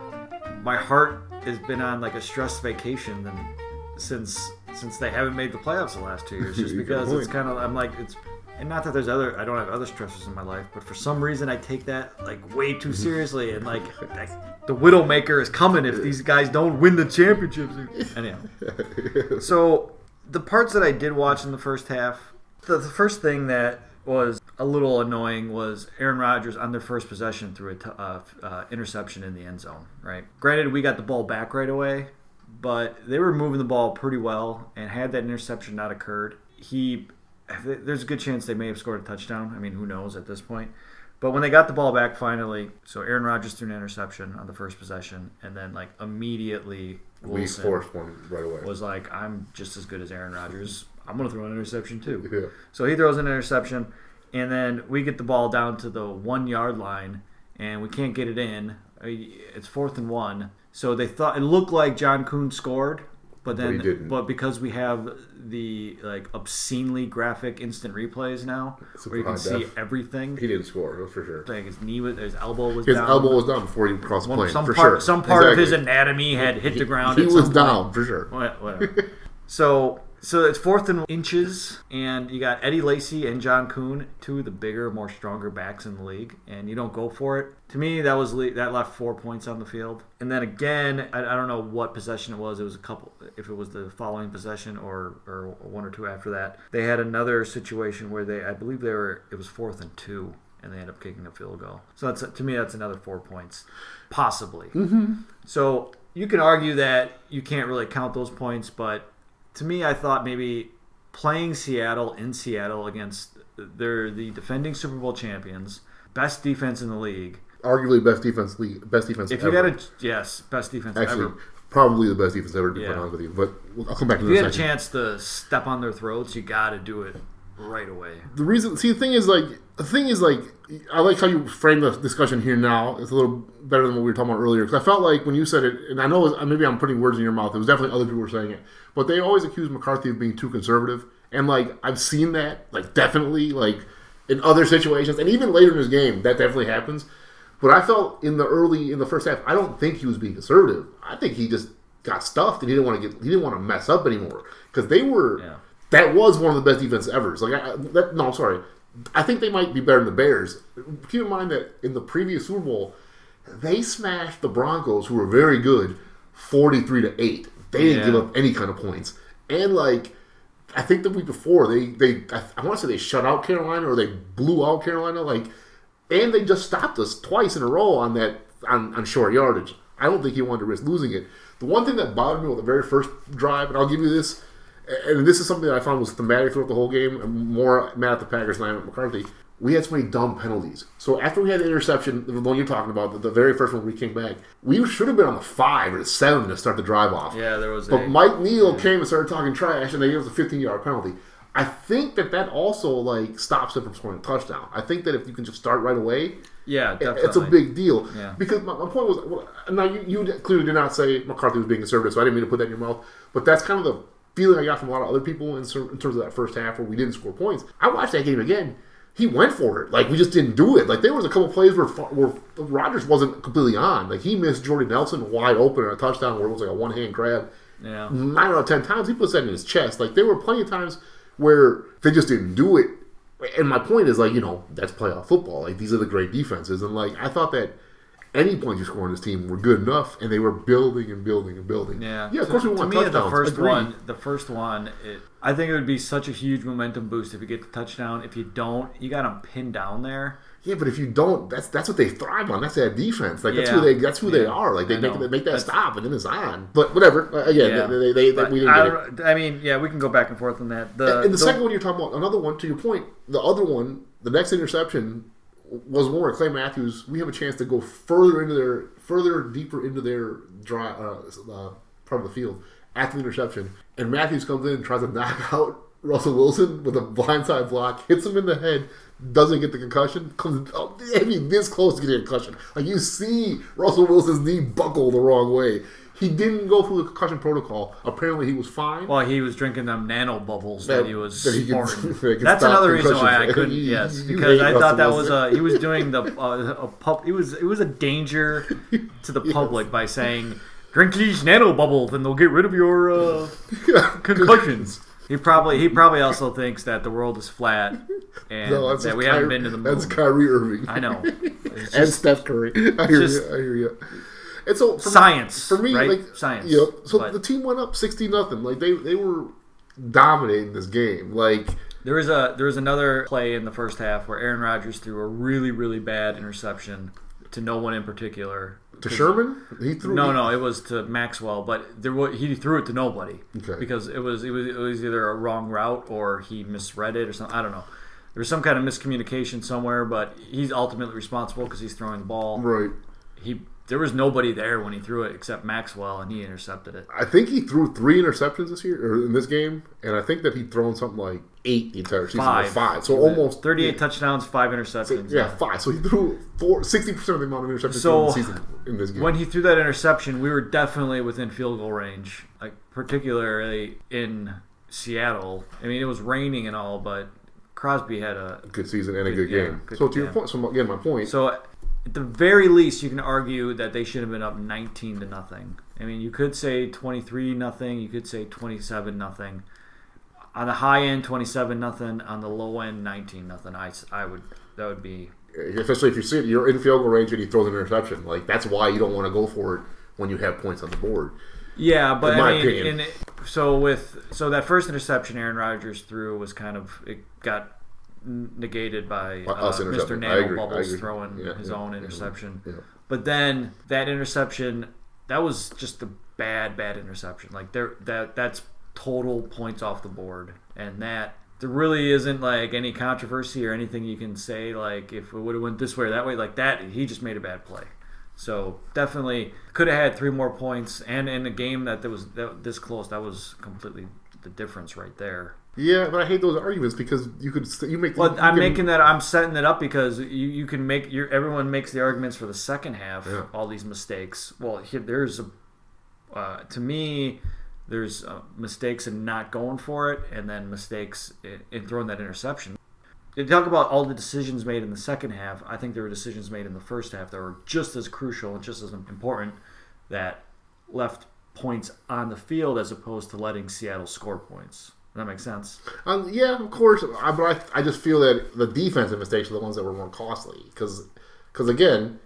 my heart has been on like a stress vacation then since since they haven't made the playoffs the last two years just because it's kind of I'm like it's and not that there's other I don't have other stressors in my life but for some reason I take that like way too seriously and like like, the Widowmaker is coming if these guys don't win the championships. Anyhow. So the parts that I did watch in the first half, the, the first thing that was a little annoying was Aaron Rodgers on their first possession through a t- uh, uh, interception in the end zone. Right. Granted, we got the ball back right away, but they were moving the ball pretty well, and had that interception not occurred, he there's a good chance they may have scored a touchdown. I mean, who knows at this point. But when they got the ball back finally, so Aaron Rodgers threw an interception on the first possession, and then like immediately We Wilson forced one right away. was like, I'm just as good as Aaron Rodgers. I'm to throw an interception too. Yeah. So he throws an interception, and then we get the ball down to the one yard line, and we can't get it in. Uh, It's fourth and one. So they thought it looked like John Kuhn scored, but then he didn't. but because we have the like obscenely graphic instant replays now, where you can see def. everything. He didn't score, for sure. Like his knee was, his elbow was His down. elbow was down before he crossed plane. some for part, sure. some part of his anatomy had hit the ground. He was down for sure. Whatever. so so it's fourth and inches, and you got Eddie Lacy and John Kuhn, two of the bigger, more stronger backs in the league, and you don't go for it. To me, that was le- that left four points on the field. And then again, I, I don't know what possession it was. It was a couple. If it was the following possession or or one or two after that, they had another situation where they, I believe they were. It was fourth and two. And they end up kicking a field goal. So that's to me, that's another four points, possibly. Mm-hmm. So you can argue that you can't really count those points, but to me, I thought maybe playing Seattle in Seattle against they're the defending Super Bowl champions, best defense in the league. Arguably best defense league, best defense If you ever. got a yes, best defense Actually, ever. probably the best defense ever, to be Yeah. quite honest with you. But I'll come back to If you had a chance to step on their throats, you got to do it right away. the reason see the thing is like the thing is like I like how you frame the discussion here now. It's a little better than what we were talking about earlier because I felt like when you said it, and I know it was, maybe I'm putting words in your mouth. It was definitely other people were saying it, but they always accuse McCarthy of being too conservative, and like I've seen that like definitely like in other situations, and even later in his game that definitely happens. But I felt in the early in the first half, I don't think he was being conservative. I think he just got stuffed and he didn't want to get he didn't want to mess up anymore because they were Yeah. that was one of the best defenses ever. So like, I, that, no, I'm sorry. I think they might be better than the Bears. Keep in mind that in the previous Super Bowl, they smashed the Broncos, who were very good, forty-three to eight. They didn't Yeah. give up any kind of points, and like. I think the week before they they I, I want to say they shut out Carolina or they blew out Carolina like, and they just stopped us twice in a row on that on, on short yardage. I don't think he wanted to risk losing it. The one thing that bothered me with the very first drive, and I'll give you this, and this is something that I found was thematic throughout the whole game. I'm more mad at the Packers than I am at McCarthy. we had so many dumb penalties. So after we had the interception, the one you're talking about, the, the very first one we came back, we should have been on the five or the seven to start the drive off. Yeah, there was. But a, Mike Neal came and started talking trash, and they gave us a 15 yard penalty. I think that that also like stops them from scoring a touchdown. I think that if you can just start right away, yeah, definitely. it's a big deal. Yeah. Because my, my point was, well, now you, you clearly did not say McCarthy was being conservative, so I didn't mean to put that in your mouth. But that's kind of the feeling I got from a lot of other people in, in terms of that first half where we didn't score points. I watched that game again. He went for it. Like we just didn't do it. Like there was a couple plays where where Rodgers wasn't completely on. Like he missed Jordy Nelson wide open on a touchdown where it was like a one hand grab. Yeah. Nine out of ten times he puts that in his chest. Like there were plenty of times where they just didn't do it. And my point is like you know that's playoff football. Like these are the great defenses, and like I thought that any points you score on this team were good enough, and they were building and building and building. Yeah, yeah. Of To- course, we want to me, touchdowns. the first Agreed. one, the first one, it, I think it would be such a huge momentum boost if you get the touchdown. If you don't, you got them pinned down there. Yeah, but if you don't, that's that's what they thrive on. That's that defense. Like that's Yeah. who they that's who they are. Like they make they make that That's- stop, and then it's on. But whatever. Uh, Again, Yeah. they, they, they, we didn't I, get it. I mean, yeah, we can go back and forth on that. The, And the, second one you're talking about, another one to your point, the other one, the next interception was where Clay Matthews. We have a chance to go further into their, further deeper into their dry uh, uh, part of the field after the interception, and Matthews comes in and tries to knock out Russell Wilson with a blindside block, hits him in the head. Doesn't get the concussion. Comes, oh, I mean, this close to getting a concussion. Like you see Russell Wilson's knee buckle the wrong way. He didn't go through the concussion protocol. Apparently, he was fine. well, he was drinking them nano bubbles that, That- he was that he could- that could That's another reason why I couldn't. You- yes, because I thought that was a he was doing the uh, a pub. It was it was a danger to the public by saying drink these nano bubbles and they'll get rid of your uh, concussions. He probably he probably also thinks that the world is flat and No, that just we haven't been to the moon. That's Kyrie Irving. I know. It's and Steph Curry. I hear just- you. I hear you. And so for Science, me, for me, right? like Science, You know, so but- the team went up sixty nothing. Like they they were dominating this game. Like There was a there was another play in the first half where Aaron Rodgers threw a really really bad interception to no one in particular. to Sherman, he threw. No, no, it was to Maxwell, but there was, he threw it to nobody Okay. because it was, it was it was either a wrong route or he misread it or something. I don't know. There was some kind of miscommunication somewhere, but he's ultimately responsible because he's throwing the ball. Right. He there was nobody there when he threw it except Maxwell, and he intercepted it. I think he threw three interceptions this year or in this game, and I think that he'd thrown something like eight the entire season. Five, Five. So almost thirty-eight touchdowns, five interceptions. Yeah, five. So he threw four, 60% of the amount of interceptions So, in the season in this game. When he threw that interception, we were definitely within field goal range, like particularly in Seattle. I mean, it was raining and all, but Crosby had a good season and a good, yeah, game. good- so to your point, so again, my point. So at the very least, you can argue that they should have been up 19 to nothing. I mean, you could say 23 nothing. You could say 27 nothing. On the high end, 27 nothing. On the low end, 19 nothing. I, I would that would be eh, especially if you see it, you're in field goal range and he throws an interception. Like that's why you don't want to go for it when you have points on the board. Yeah, but In my I mean, opinion. in it, so with so that first interception Aaron Rodgers threw was kind of it got negated by uh, Mr. Nano Bubbles throwing Yeah, his yeah, own interception. yeah. But then that interception, that was just a bad, bad interception. Like there, that that's total points off the board, and that there really isn't like any controversy or anything you can say like if it would have went this way or that way like that. He just made a bad play. So definitely could have had three more points, and in a game that, that was that, this close, that was completely the difference right there. Yeah, but I hate those arguments because you could st- you make. Well, you I'm can- making that. I'm setting it up because you, you can make your everyone makes the arguments for the second half. Yeah. All these mistakes. Well, here, there's a uh, to me there's uh, mistakes in not going for it, and then mistakes in, in throwing that interception. You talk about all the decisions made in the second half. I think there were decisions made in the first half that were just as crucial and just as important that left points on the field as opposed to letting Seattle score points. That makes sense? Um, yeah, of course. I, but I, I just feel that the defensive mistakes are the ones that were more costly because, because again,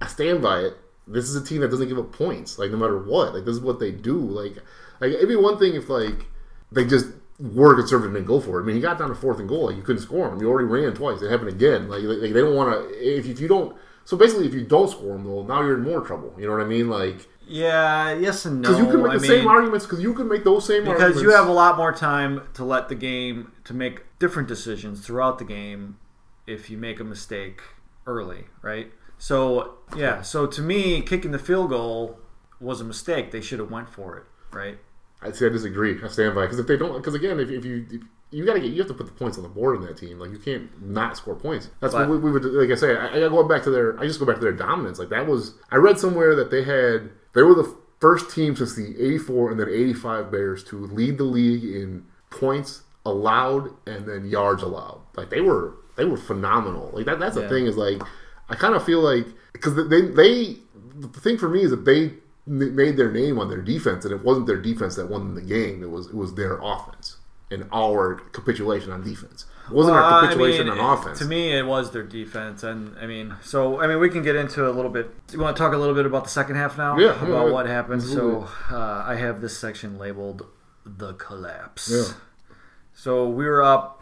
I stand by it. This is a team that doesn't give up points, like no matter what. Like this is what they do. Like, like it'd be one thing if like they just were conservative and go for it. I mean, he got down to fourth and goal, like you couldn't score him. You already ran twice. It happened again. Like, like they don't want to. If, if you don't, so basically, if you don't score him, though, now you're in more trouble. You know what I mean? Like, Yeah, yes and no. because you can make I the same mean, arguments. Because you can make those same because arguments. you have a lot more time to let the game to make different decisions throughout the game if you make a mistake early, right? So yeah, so to me, kicking the field goal was a mistake. They should have went for it, right? I'd say I disagree. I stand by because if they don't, because again, if, if you if you got to get you have to put the points on the board in that team. Like you can't not score points. That's But- what we, we would like. I say, I, I go back to their. I just go back to their dominance. Like that was. I read somewhere that they had. They were the first team since the '84 and then '85 Bears to lead the league in points allowed and then yards allowed. Like they were they were phenomenal. Like that. That's the thing is like I kind of feel like because they they the thing for me is that they made their name on their defense, and it wasn't their defense that won the game. It was it was their offense and our capitulation on defense. It wasn't Well, our I capitulation mean, on offense. To me, it was their defense, and I mean, so I mean, we can get into a little bit. You want to talk a little bit about the second half now? Yeah, about on. what happened. Absolutely. So uh, I have this section labeled "the collapse." Yeah. So we were up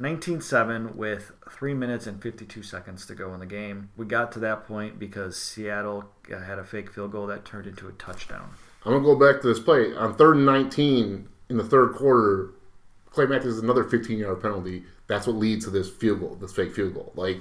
19-7 with three minutes and 52 seconds to go in the game. We got to that point because Seattle uh, had a fake field goal that turned into a touchdown. I'm gonna go back to this play on third and 19 in the third quarter. Clay Matthews is another 15 yard penalty. That's what leads to this field goal, this fake field goal. Like,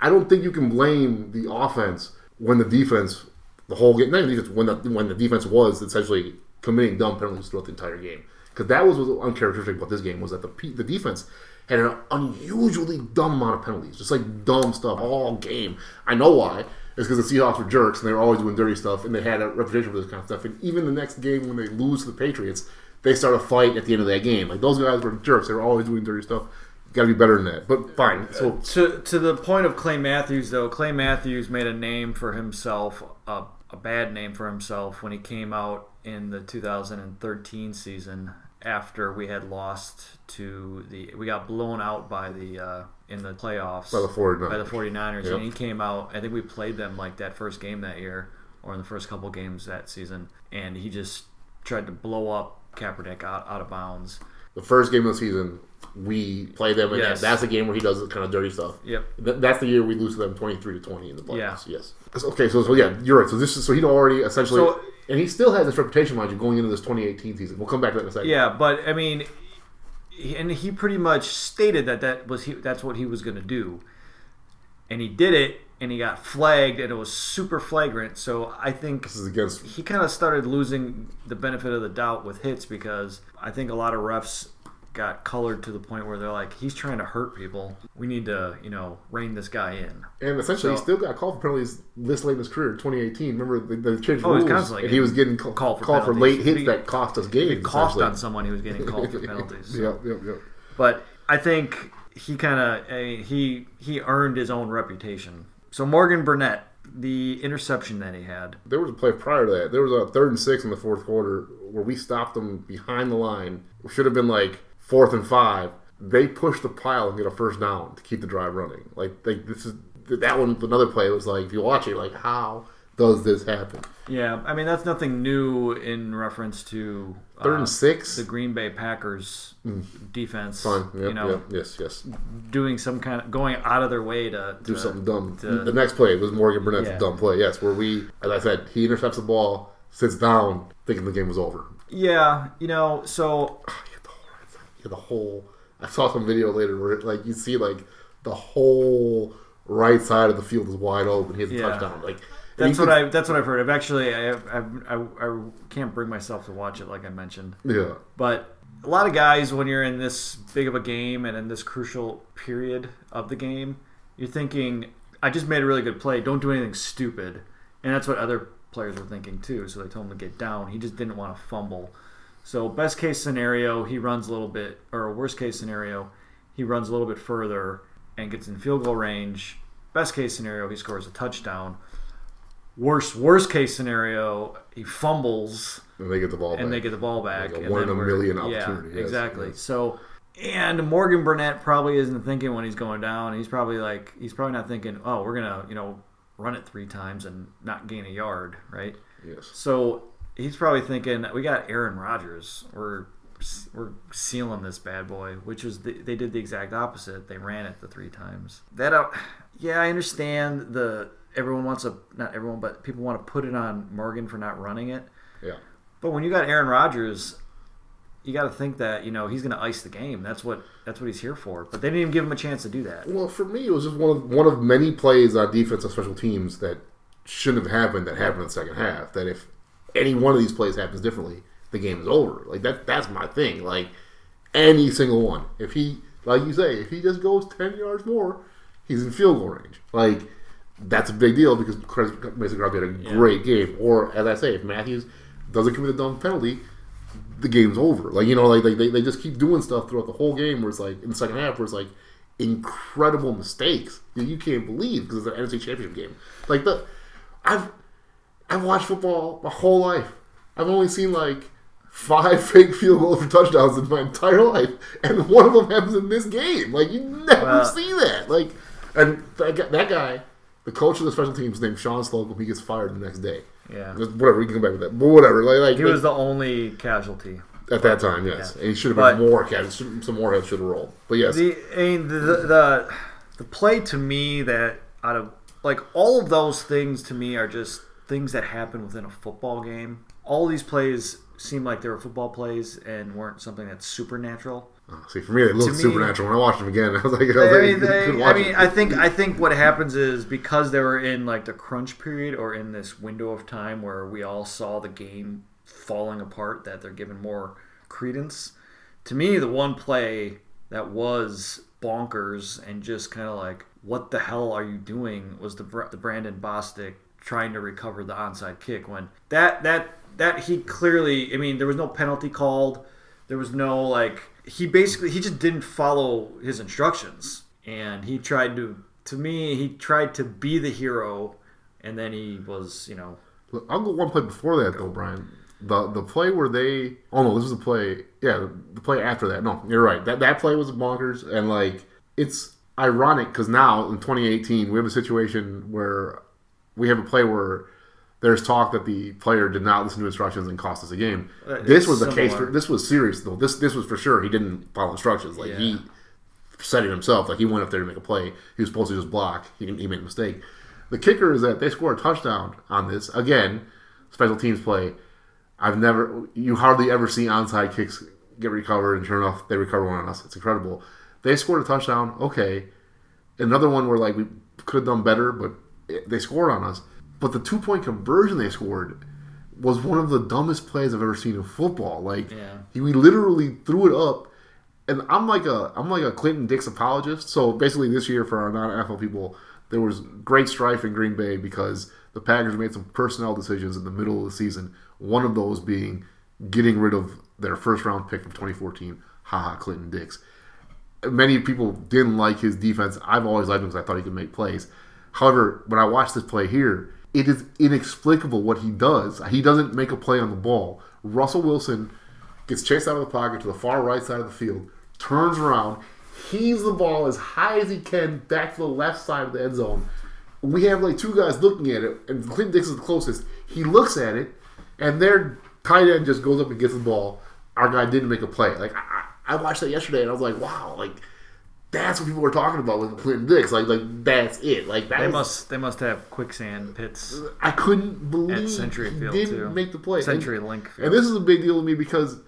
I don't think you can blame the offense when the defense, the whole game, not defense, when the when the defense was essentially committing dumb penalties throughout the entire game. Because that was was uncharacteristic about this game was that the the defense had an unusually dumb amount of penalties, just like dumb stuff all game. I know why. It's because the Seahawks were jerks and they were always doing dirty stuff, and they had a reputation for this kind of stuff. And even the next game when they lose to the Patriots, they start a fight at the end of that game. Like those guys were jerks; they were always doing dirty stuff. Got to be better than that. But fine. So To to the point of Clay Matthews, though, Clay Matthews made a name for himself, a, a bad name for himself, when he came out in the 2013 season after we had lost to the we got blown out by the uh, in the playoffs By the 49ers. by the 49ers Yep. and he came out I think we played them like that first game that year or in the first couple games that season and he just tried to blow up Kaepernick out, out of bounds the first game of the season, we play them, and Yes. that's the game where he does the kind of dirty stuff. yep Th- That's the year we lose to them twenty three to twenty in the playoffs. Yeah. Yes. Okay. So, so yeah, you're right. So this is so he'd already essentially, So- and he still has this reputation, mind you, going into this 2018 season. We'll come back to that in a second. Yeah, but I mean, and he pretty much stated that that was he, that's what he was going to do, and he did it, and he got flagged, and it was super flagrant. So I think This is against. he kind of started losing the benefit of the doubt with hits because I think a lot of refs got colored to the point where they're like, he's trying to hurt people. We need to, you know, rein this guy in. And essentially, he still got called for penalties this late in his career, 2018. Remember, they, they changed Oh, rules, constantly and he was getting getting called called for for, late hits He- that cost us games. Cost on someone who was getting called for penalties. so. Yep, yep, yep. But I think he kind of eh, he he earned his own reputation. So Morgan Burnett, the interception that he had, There was a play prior to that. There was a third and six in the fourth quarter where we stopped them behind the line. It should have been like fourth and five. They pushed the pile and get a first down to keep the drive running. Like, like this is that one. Another play was like, if you watch it, like how does this happen? yeah, I mean that's nothing new in reference to uh, Third and six. the Green Bay Packers defense. Fine. Yep, you know, yep, yes, yes. doing some kind of going out of their way to, Do to- something dumb. to- the next play was Morgan Burnett's Yeah. dumb play. Yes, where we, as I said, he intercepts the ball, sits down, thinking the game was over. Yeah, you know, so He had the whole, right side. He had the whole. I saw some video later where like you see like the whole right side of the field is wide open. He has a Yeah. touchdown. Like that's what could- I that's what I've heard. I've actually I, I, I, I can't bring myself to watch it like I mentioned. Yeah, But a lot of guys, when you're in this big of a game and in this crucial period of the game, you're thinking, I just made a really good play. Don't do anything stupid. And that's what other players were thinking too. So they told him to get down. He just didn't want to fumble. So, best case scenario, he runs a little bit, or worst case scenario, he runs a little bit further and gets in field goal range. Best case scenario, he scores a touchdown. Worst worst case scenario, he fumbles and they get the ball back. and they get the ball back. Like one in a million Yeah, opportunity, yes, exactly. yes. So, and Morgan Burnett probably isn't thinking when he's going down. He's probably like, he's probably not thinking, oh, we're gonna, you know, run it three times and not gain a yard, right? yes. So he's probably thinking, we got Aaron Rodgers. We're we're sealing this bad boy, which was the, they did the exact opposite. They ran it the three times. That out, yeah, I understand the everyone wants a not everyone, but people want to put it on Morgan for not running it. Yeah. But when you got Aaron Rodgers, you got to think that you know he's going to ice the game. That's what that's what he's here for. But they didn't even give him a chance to do that. Well, for me, it was just one of one of many plays on defense and special teams that shouldn't have happened that happened in the second half. That if any one of these plays happens differently, the game is over. Like that that's my thing. Like any single one. If he like you say, if he just goes ten yards more, he's in field goal range. Like that's a big deal because Chris Mason Crosby had a Yeah. great game. Or as I say, if Matthews doesn't commit a dumb penalty, the game's over. Like you know, like they, they, just keep doing stuff throughout the whole game. Where it's like in the second half, where it's like incredible mistakes that you can't believe because it's an NFC Championship game. Like the, I've I've watched football my whole life. I've only seen like five fake field goals for touchdowns in my entire life, and one of them happens in this game. Like you never Well- see that. Like, and that guy, the coach of the special teams, named Shawn Slocum. He gets fired the next day. Yeah, Just whatever, we can come back with that. But whatever, like, like he was the only casualty. at that time, yes. Yeah. And he should have But- been more cats. Some more heads should have rolled. But yes, The I mean the, the the the play to me that out of like all of those things to me are just things that happen within a football game. All these plays seem like they were football plays and weren't something that's supernatural. Oh, see, for me, it looked me- supernatural. When I watched them again, I was like, I, was like, mean, you couldn't they, I mean, it. I think I think what happens is because they were in like the crunch period or in this window of time where we all saw the game falling apart, that they're given more credence. To me, the one play that was bonkers and just kind of like, what the hell are you doing? Was the the Brandon Bostick trying to recover the onside kick when that that that he clearly, I mean, there was no penalty called. There was no like he basically he just didn't follow his instructions and he tried to to me he tried to be the hero and then he was you know Look, I'll go one play before that though, Brian. The the play where they oh no, this was the play yeah, the play after that. No, you're right. That that play was bonkers and like it's ironic because now in 2018 we have a situation where we have a play where there's talk that the player did not listen to instructions and cost us a game. Uh, this was the case for this was serious though. This this was for sure he didn't follow instructions. Like he Yeah. said it himself. Like he went up there to make a play. He was supposed to just block. He, he made a mistake. The kicker is that they score a touchdown on this. Again, special teams play. I've never, you hardly ever see onside kicks get recovered, and sure enough, they recover one on us. It's incredible. They scored a touchdown. Okay, another one where like we could have done better, but they scored on us. But the two point conversion they scored was one of the dumbest plays I've ever seen in football. Like Yeah. he, we literally threw it up, and I'm like a I'm like a Clinton Dix apologist. So basically, this year for our non NFL people, there was great strife in Green Bay because the Packers made some personnel decisions in the middle of the season. One of those being getting rid of their first round pick from 2014, Ha Ha Clinton Dix many people didn't like his defense. I've always liked him because I thought he could make plays. However, when I watched this play here, it is inexplicable what he does. He doesn't make a play on the ball. Russell Wilson gets chased out of the pocket to the far right side of the field, turns around, heaves the ball as high as he can back to the left side of the end zone. We have like two guys looking at it, and Clint Dix is the closest. He looks at it, and their tight end just goes up and gets the ball. Our guy didn't make a play. Like I I watched that yesterday, and I was like, wow, like that's what people were talking about with Clinton Dix. Like, like that's it. Like that they was- must they must have quicksand pits I couldn't believe At Century he Field, didn't too. make the play. Century and, Link And this is a big deal to me because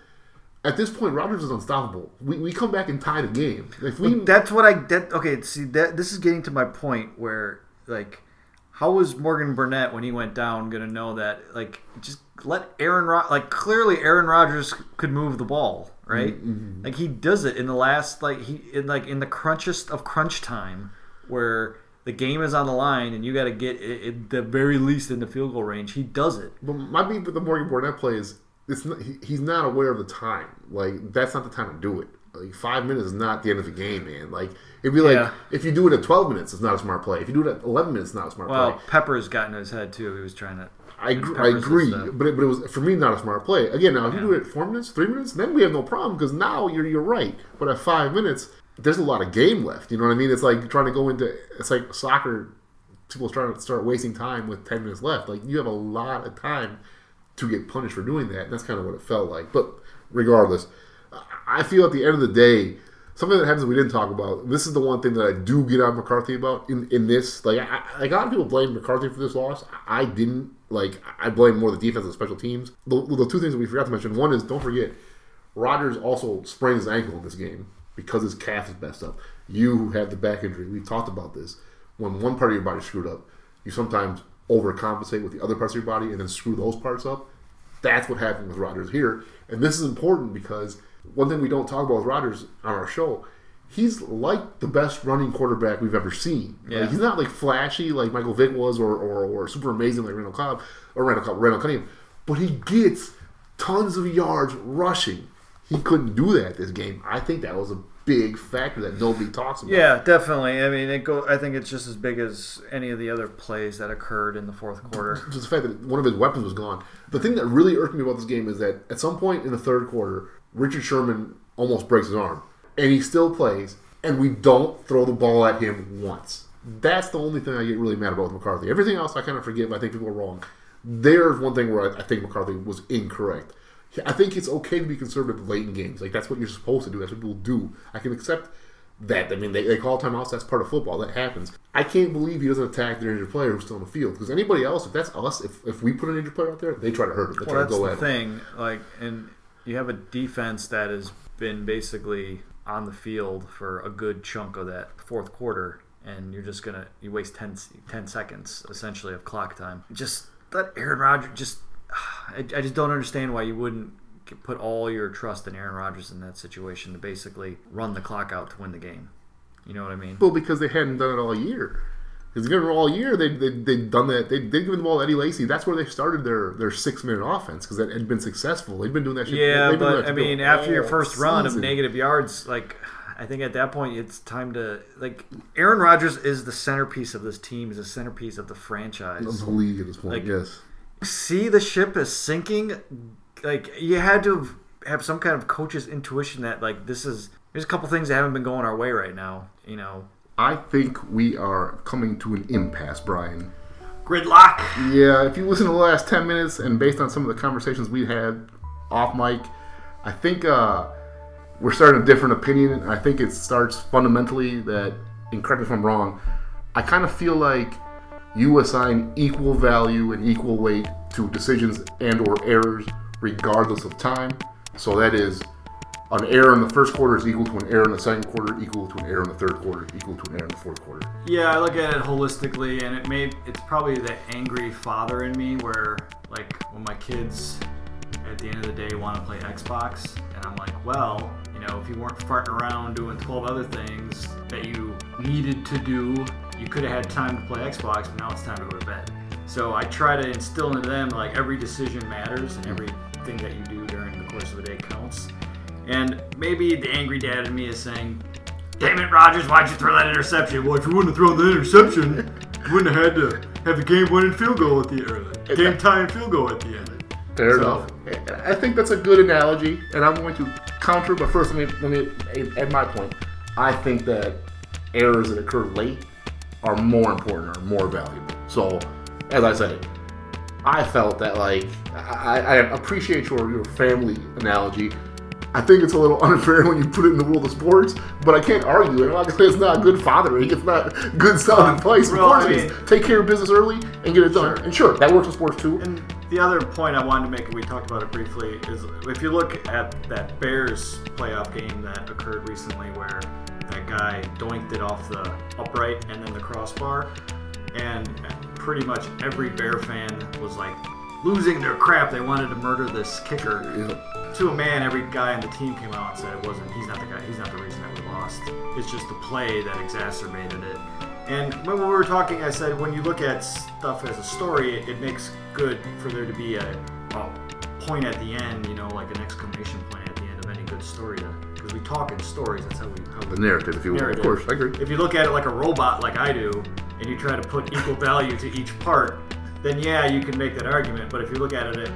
at this point, Rodgers is unstoppable. We, we come back and tie the game. If we That's what I that okay. See that this is getting to my point where like, how was Morgan Burnett when he went down gonna know that like just let Aaron Rod like clearly Aaron Rodgers could move the ball right mm-hmm. like he does it in the last like he in like in the crunchest of crunch time where the game is on the line and you got to get it, at the very least in the field goal range he does it But my beef with the Morgan Burnett play is it's not, he, he's not aware of the time. Like that's not the time to do it. Like five minutes is not the end of the game, man. Like it'd be like Yeah. if you do it at twelve minutes, it's not a smart play. If you do it at eleven minutes, it's not a smart well play. Pepper's got in his head too he was trying to I, agree, I agree, but it, but it was for me not a smart play. Again, now if you do it at four minutes, three minutes, then we have no problem because now you're you're right. But at five minutes, there's a lot of game left. You know what I mean? It's like trying to go into it's like soccer. People trying to start wasting time with ten minutes left. Like you have a lot of time to get punished for doing that. And that's kind of what it felt like. But regardless, I feel at the end of the day, something that happens that we didn't talk about. This is the one thing that I do get on McCarthy about in, in this. Like, I, like a lot of people blame McCarthy for this loss. I didn't. Like, I blame more the defense and special teams. The, the two things that we forgot to mention. One is don't forget, Rodgers also sprained his ankle in this game because his calf is messed up. You who have the back injury, we've talked about this. When one part of your body screwed up, you sometimes overcompensate with the other parts of your body and then screw those parts up. That's what happened with Rodgers here. And this is important because one thing we don't talk about with Rodgers on our show, he's like the best running quarterback we've ever seen. Like, Yeah. he's not like flashy like Michael Vick was or, or, or super amazing like Randall Cobb or Randall Cobb, Randall Cunningham, but he gets tons of yards rushing. He couldn't do that this game. I think that was a big factor that nobody talks about. Yeah, definitely. I mean, it go. I think it's just as big as any of the other plays that occurred in the fourth quarter. just the fact that one of his weapons was gone. The thing that really irked me about this game is that at some point in the third quarter, Richard Sherman almost breaks his arm, and he still plays, and we don't throw the ball at him once. That's the only thing I get really mad about with McCarthy. Everything else I kind of forgive. I think people are wrong. There's one thing where I, I think McCarthy was incorrect. I think it's okay to be conservative late in games. Like that's what you're supposed to do. That's what people do. I can accept that. I mean, they, they call timeouts. That's part of football. That happens. I can't believe he doesn't attack their injured player who's still on the field. Because anybody else, if that's us, if, if we put an injured player out there, they try to hurt him. They Well, try to that's go the at him. thing. Like, and you have a defense that has been basically on the field for a good chunk of that fourth quarter, and you're just gonna you waste 10, 10 seconds essentially of clock time. Just let Aaron Rodgers. Just I, I just don't understand why you wouldn't put all your trust in Aaron Rodgers in that situation to basically run the clock out to win the game. You know what I mean? Well, because they hadn't done it all year. Because given all year, they they they'd done that. They they given the ball to Eddie Lacy. That's where they started their their six minute offense because that had been successful. They've been doing that. Shit, Yeah, they've doing but I mean, after your first run of negative yards, like I think at that point it's time to like Aaron Rodgers is the centerpiece of this team, is the centerpiece of the franchise. of the league at this point, Like- yes. See the ship is sinking. Like you had to have some kind of coach's intuition that like this is there's a couple things that haven't been going our way right now. You know, I think we are coming to an impasse, Brian. gridlock. Yeah, if you listen to the last 10 minutes and based on some of the conversations we had off mic, I think uh, we're starting a different opinion. I think it starts fundamentally that, and correct me if I'm wrong, I kind of feel like you assign equal value and equal weight to decisions and or errors regardless of time. So that is an error in the first quarter is equal to an error in the second quarter, equal to an error in the third quarter, equal to an error in the fourth quarter. Yeah, I look at it holistically, and it may it's probably the angry father in me where like when my kids at the end of the day want to play Xbox, and I'm like, well, you know, if you weren't farting around doing 12 other things that you needed to do, you could have had time to play Xbox, but now it's time to go to bed. So I try to instill into them like every decision matters and everything that you do during the course of the day counts. And maybe the angry dad in me is saying, Damn it, Rodgers, why'd you throw that interception? Well, if you wouldn't have thrown the interception, you wouldn't have had to have the game winning field goal at the end. game time field goal at the end. Fair So- enough. I think that's a good analogy, and I'm going to counter. But first, let me let me add my point. I think that errors that occur late are more important, are more valuable. So, as I said, I felt that like I, I appreciate your your family analogy. I think it's a little unfair when you put it in the world of sports, but I can't argue it. I'm not gonna say it's not good fathering. It's not good sound advice. Of course, I mean- take care of business early and get it done. And sure, that works in sports too. And the other point I wanted to make, and we talked about it briefly, is if you look at that Bears playoff game that occurred recently where that guy doinked it off the upright and then the crossbar, and pretty much every Bear fan was like losing their crap. They wanted to murder this kicker. To a man, every guy on the team came out and said it wasn't. He's not the guy. He's not the reason that we lost. It's just the play that exacerbated it. And when we were talking, I said when you look at stuff as a story, it, it makes good for there to be a, a point at the end. You know, like an exclamation point at the end of any good story. Because we talk in stories. That's how we. How The narrative, if you will. Of course, I agree. If you look at it like a robot, like I do, and you try to put equal value to each part, then yeah, you can make that argument. But if you look at it, it,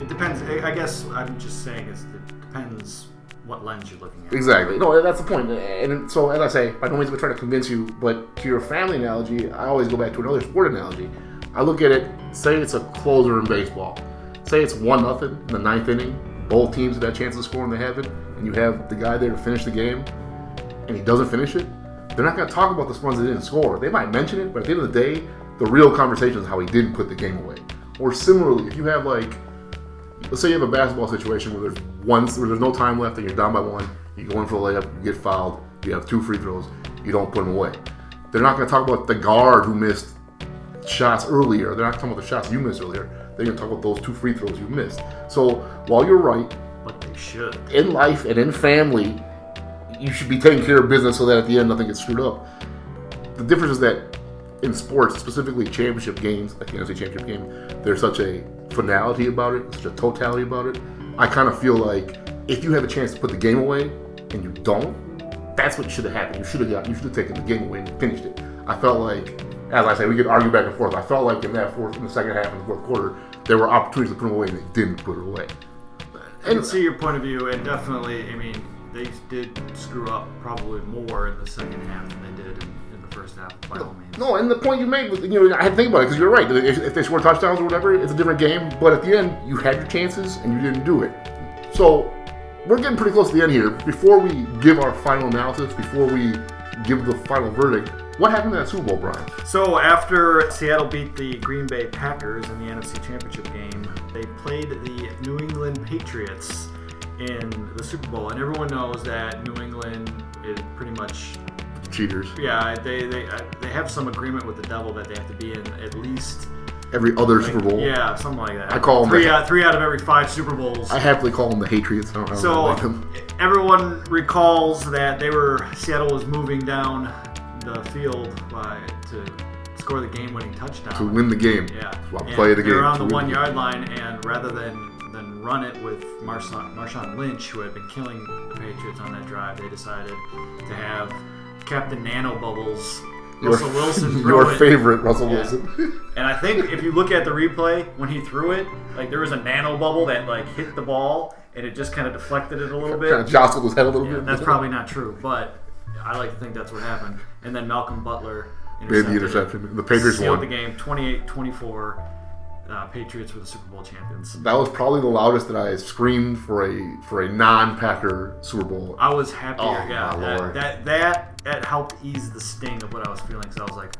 it depends. I guess I'm just saying it's, it depends what lens you're looking at. Exactly. No, that's the point. And so, as I say, by no means am I trying to convince you, but to your family analogy, I always go back to another sport analogy. I look at it, say it's a closer in baseball. Say it's 1 nothing in the ninth inning. Both teams have that chance to score and they have it, and you have the guy there to finish the game, and he doesn't finish it. They're not going to talk about the runs that didn't score. They might mention it, but at the end of the day, the real conversation is how he didn't put the game away. Or similarly, if you have like let's say you have a basketball situation where there's one, where there's no time left and you're down by one. You go in for a layup, you get fouled. You have two free throws. You don't put them away. They're not going to talk about the guard who missed shots earlier. They're not talking about the shots you missed earlier. They're going to talk about those two free throws you missed. So while you're right, But they should. in life and in family, you should be taking care of business so that at the end nothing gets screwed up. The difference is that in sports, specifically championship games, like the NFC Championship game, there's such a finality about it, such a totality about it. I kind of feel like if you have a chance to put the game away and you don't, that's what should have happened. You should have got, you should have taken the game away and finished it. I felt like, as I say, we could argue back and forth. I felt like in that fourth, in the second half and the fourth quarter, there were opportunities to put them away and they didn't put it away. I can see your point of view, and definitely, I mean, they did screw up probably more in the second half than they did in, in half, by all means. No, and the point you made was, you know, I had to think about it because you're right. If, if they score touchdowns or whatever, it's a different game. But at the end, you had your chances and you didn't do it. So we're getting pretty close to the end here. Before we give our final analysis, before we give the final verdict, what happened to that Super Bowl, Brian? So after Seattle beat the Green Bay Packers in the NFC Championship game, they played the New England Patriots in the Super Bowl, and everyone knows that New England is pretty much Cheaters. yeah they they uh, they have some agreement with the devil that they have to be in at least Every other like, Super Bowl. yeah something like that. I call three the- out three out of every five Super Bowls. I happily call them the Hatriots. I don't know how So like them. everyone recalls that they were Seattle was moving down the field by, to score the game-winning touchdown. To win the game. Yeah. Well, play the game. They were on the one-yard line, and rather than than run it with Marshawn, Marshawn Lynch, who had been killing the Patriots on that drive, they decided to have Captain Nano Bubbles, Your, Russell Wilson, your it. favorite Russell Yeah. Wilson. And I think if you look at the replay when he threw it, like there was a nano bubble that like hit the ball and it just kind of deflected it a little bit. kind of jostled his head a little Yeah, bit. that's probably not true, but I like to think that's what happened. And then Malcolm Butler Made the interception. The Patriots won. the game 28-24. Uh, Patriots were the Super Bowl champions. That was probably the loudest that I screamed for a for a non-Packer Super Bowl. I was happier. Oh, yeah, my that, Lord. that that that helped ease the sting of what I was feeling. So I was like,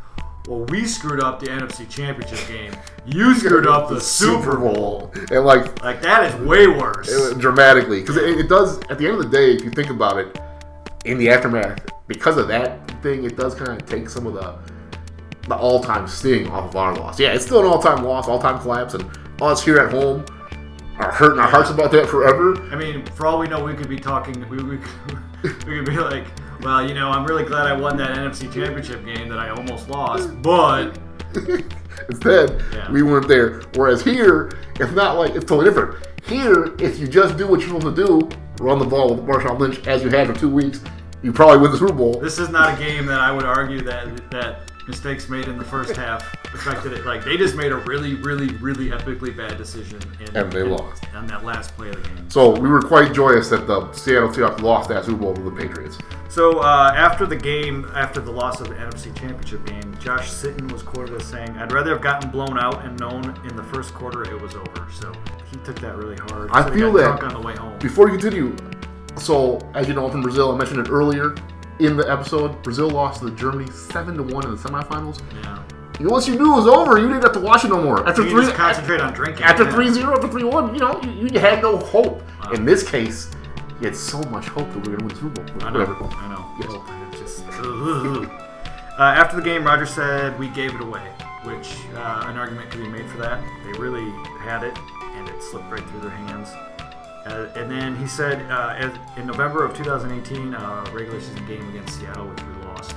"Well, we screwed up the NFC Championship game. You screwed up the Super Bowl. and like Like that is way worse." it- dramatically because it, it does. At the end of the day, if you think about it, in the aftermath, because of that thing, it does kind of take some of the the all-time sting off of our loss. Yeah, it's still an all-time loss, all-time collapse, and us here at home are hurting our hearts about that forever. I mean, for all we know, we could be talking. We, we, we could be like, well, you know, I'm really glad I won that NFC Championship game that I almost lost, but Instead, Yeah. we weren't there. Whereas here, it's not like it's totally different. Here, if you just do what you're supposed to do, run the ball with Marshawn Lynch as you had for two weeks, you probably win the Super Bowl. this is not a game that I would argue that that mistakes made in the first half affected it. Like they just made a really, really, really epically bad decision, in, And they in- lost. on that last play of the game. So we were quite joyous that the Seattle Seahawks lost that Super Bowl to the Patriots. So uh, after the game, after the loss of the NFC Championship game, Josh Sitton was quoted as saying, "I'd rather have gotten blown out and known in the first quarter it was over." So he took that really hard. I feel that- drunk on the way home. Before you continue, so as you know I'm from Brazil, I mentioned it earlier in the episode. Brazil lost to Germany seven to one in the semifinals. Yeah. You once you knew it was over, you didn't have to watch it no more. After You three, just concentrate on drinking. after yeah. 3-0, after 3-1, you know, you, you had no hope. Wow. In this case, you had so much hope that we were going to win the Super Bowl. I know. Whatever. I know. Yes. Oh, just, uh, after the game, Rodgers said we gave it away, which uh, an argument could be made for that. They really had it, and it slipped right through their hands. Uh, and then he said uh, as, in November of 2018, uh, regular season game against Seattle, which we lost,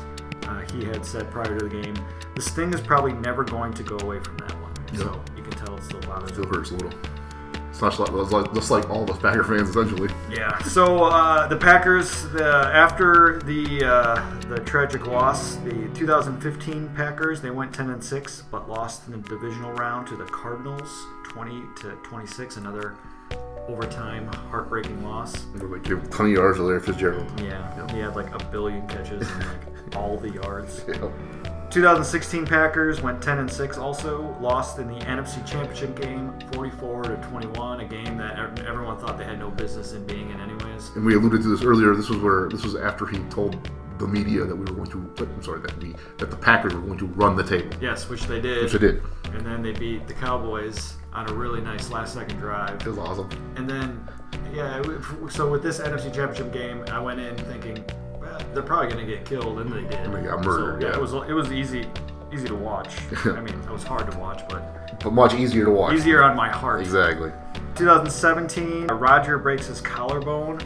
uh, he had said prior to the game, the sting is probably never going to go away from that one. So you can tell it still bothers. Still hurts a little. It's not just like, it's like, just like all of us Packer fans, essentially. Yeah. So uh, the Packers, the, after the uh, the tragic loss, the 2015 Packers, they went 10 and 6, but lost in the divisional round to the Cardinals, 20 to 26. Another overtime heartbreaking loss. We're like, ton of yards to Larry Fitzgerald. Yeah. He had like a billion catches and like all the yards. Yeah. 2016 Packers went 10 and 6 also lost in the NFC Championship game 44 to 21 a game that everyone thought they had no business in being in anyways And we alluded to this earlier. This was where this was after he told the media that we were going to. I'm sorry, that we that the Packers were going to run the table, yes which they did which they did. and then they beat the Cowboys on a really nice last second drive. It was awesome. And then, yeah, so with this NFC Championship game, I went in thinking, well, they're probably going to get killed, and they did. And they got murdered, So, yeah. it was it was easy easy to watch. I mean, it was hard to watch, but But much easier to watch. easier on my heart. Exactly. 2017, Rodgers breaks his collarbone,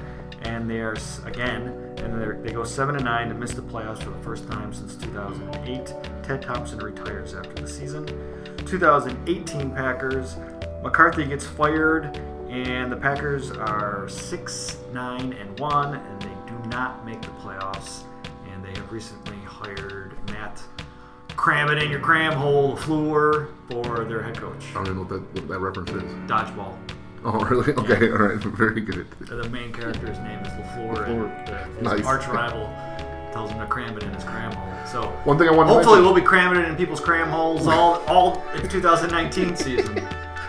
and there's again, and they're- go seven and nine to miss the playoffs for the first time since 2008. Ted Thompson retires after the season. 2018 Packers, McCarthy gets fired, and the Packers are six, nine, and one, and they do not make the playoffs. And they have recently hired Matt. Cram it in your cram hole, LaFleur, for their head coach. I don't even know what that, what that reference is. Dodgeball. Oh, really? Okay, all right. Very good. Uh, the main character's name is LaFleur, LaFleur. and his Nice. arch rival tells him to cram it in his cram hole. So One thing I wanted hopefully to we'll be cramming it in people's cram holes all all in 2019 season.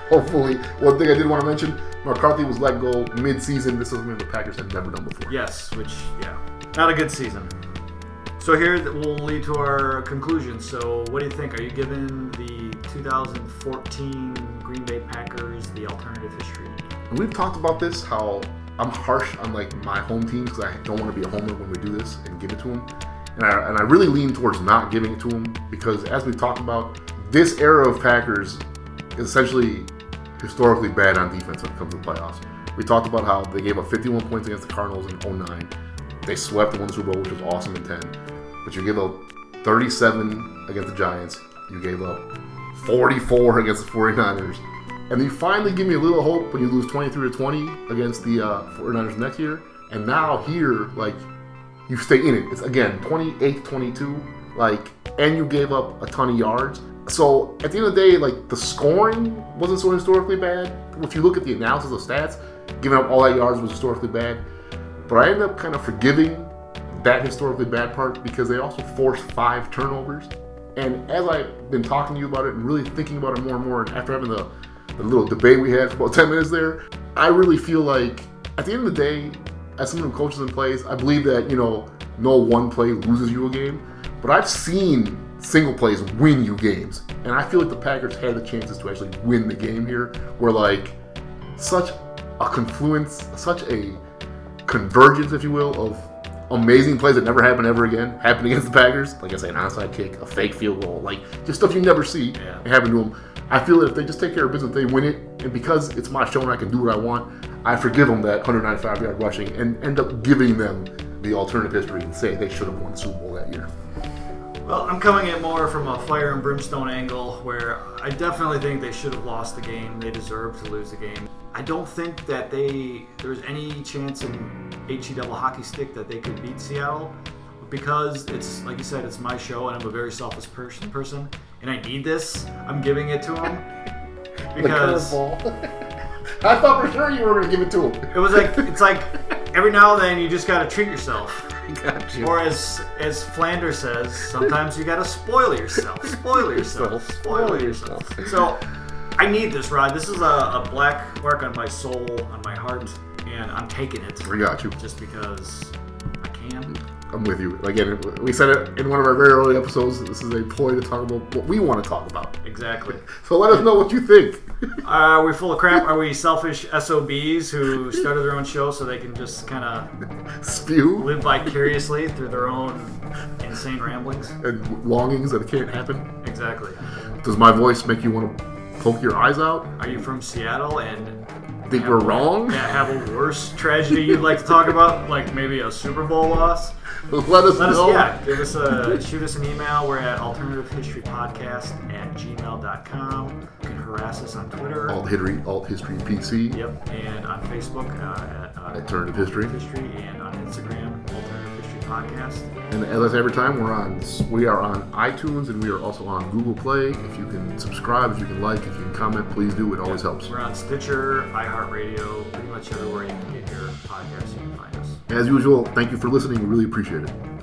hopefully, one thing I did want to mention, McCarthy was let go mid-season. This is something the Packers had never done before. Yes, which yeah, not a good season. So here that will lead to our conclusion. So what do you think? Are you giving the 2014 Green Bay Packers the alternative history? And we've talked about this, how I'm harsh on like my home teams because I don't want to be a homer when we do this and give it to them. And I, and I really lean towards not giving it to them because as we've talked about, this era of Packers is essentially historically bad on defense when it comes to the playoffs. We talked about how they gave up 51 points against the Cardinals in 09. They swept and won the Super Bowl, which was awesome in 10. But you gave up 37 against the Giants. You gave up 44 against the 49ers. And you finally give me a little hope when you lose 23 to 20 against the uh, 49ers next year. And now here, like, you stay in it. It's again 28 22, like, and you gave up a ton of yards. So at the end of the day, like, the scoring wasn't so historically bad. If you look at the analysis of stats, giving up all that yards was historically bad. But I ended up kind of forgiving that historically bad part because they also forced five turnovers. And as I've been talking to you about it and really thinking about it more and more, and after having the, the little debate we had for about 10 minutes there, I really feel like at the end of the day, as someone who coaches and plays, I believe that, you know, no one play loses you a game. But I've seen single plays win you games. And I feel like the Packers had the chances to actually win the game here, where like such a confluence, such a convergence, if you will, of amazing plays that never happen ever again happen against the Packers. Like I say, an onside kick, a fake field goal, like just stuff you never see Yeah. happen to them. I feel that if they just take care of business, they win it. And because it's my show and I can do what I want, I forgive them that 195 yard rushing and end up giving them the alternative history and say they should have won the Super Bowl that year. Well, I'm coming at more from a fire and brimstone angle where I definitely think they should have lost the game. They deserve to lose the game. I don't think that they there's any chance in HE double hockey stick that they could beat Seattle because it's like you said, it's my show and I'm a very selfish person person and I need this. I'm giving it to them because I thought for sure you were going to give it to him. it was like it's like every now and then you just got to treat yourself. Got you. Or as as Flanders says, sometimes you gotta spoil yourself. Spoil yourself. Spoil yourself. So I need this, Rod. This is a, a black mark on my soul, on my heart, and I'm taking it We got you. just because I can. I'm with you. Again, we said it in one of our very early episodes. This is a ploy to talk about what we want to talk about. Exactly. So let us know what you think. Are we full of crap? Are we selfish SOBs who started their own show so they can just kind of Spew live vicariously through their own insane ramblings? and longings that can't happen. Exactly. Does my voice make you want to poke your eyes out? Are you from Seattle and Think we're wrong? Yeah, have a worse tragedy you'd like to talk about, like maybe a Super Bowl loss. Let us Let us, know. yeah, give us a shoot us an email. We're at alternativehistorypodcast at gmail.com. You can harass us on Twitter. Alt history, alt history PC, Yep, and on Facebook uh, at uh, alternative history. History, and on Instagram, Alternative History Podcast. And as I say every time, we're on. We are on iTunes and we are also on Google Play. If you can subscribe, if you can like, if you can comment, please do. It always helps. We're on Stitcher, iHeartRadio, pretty much everywhere you can get your podcast. As usual, thank you for listening. We really appreciate it.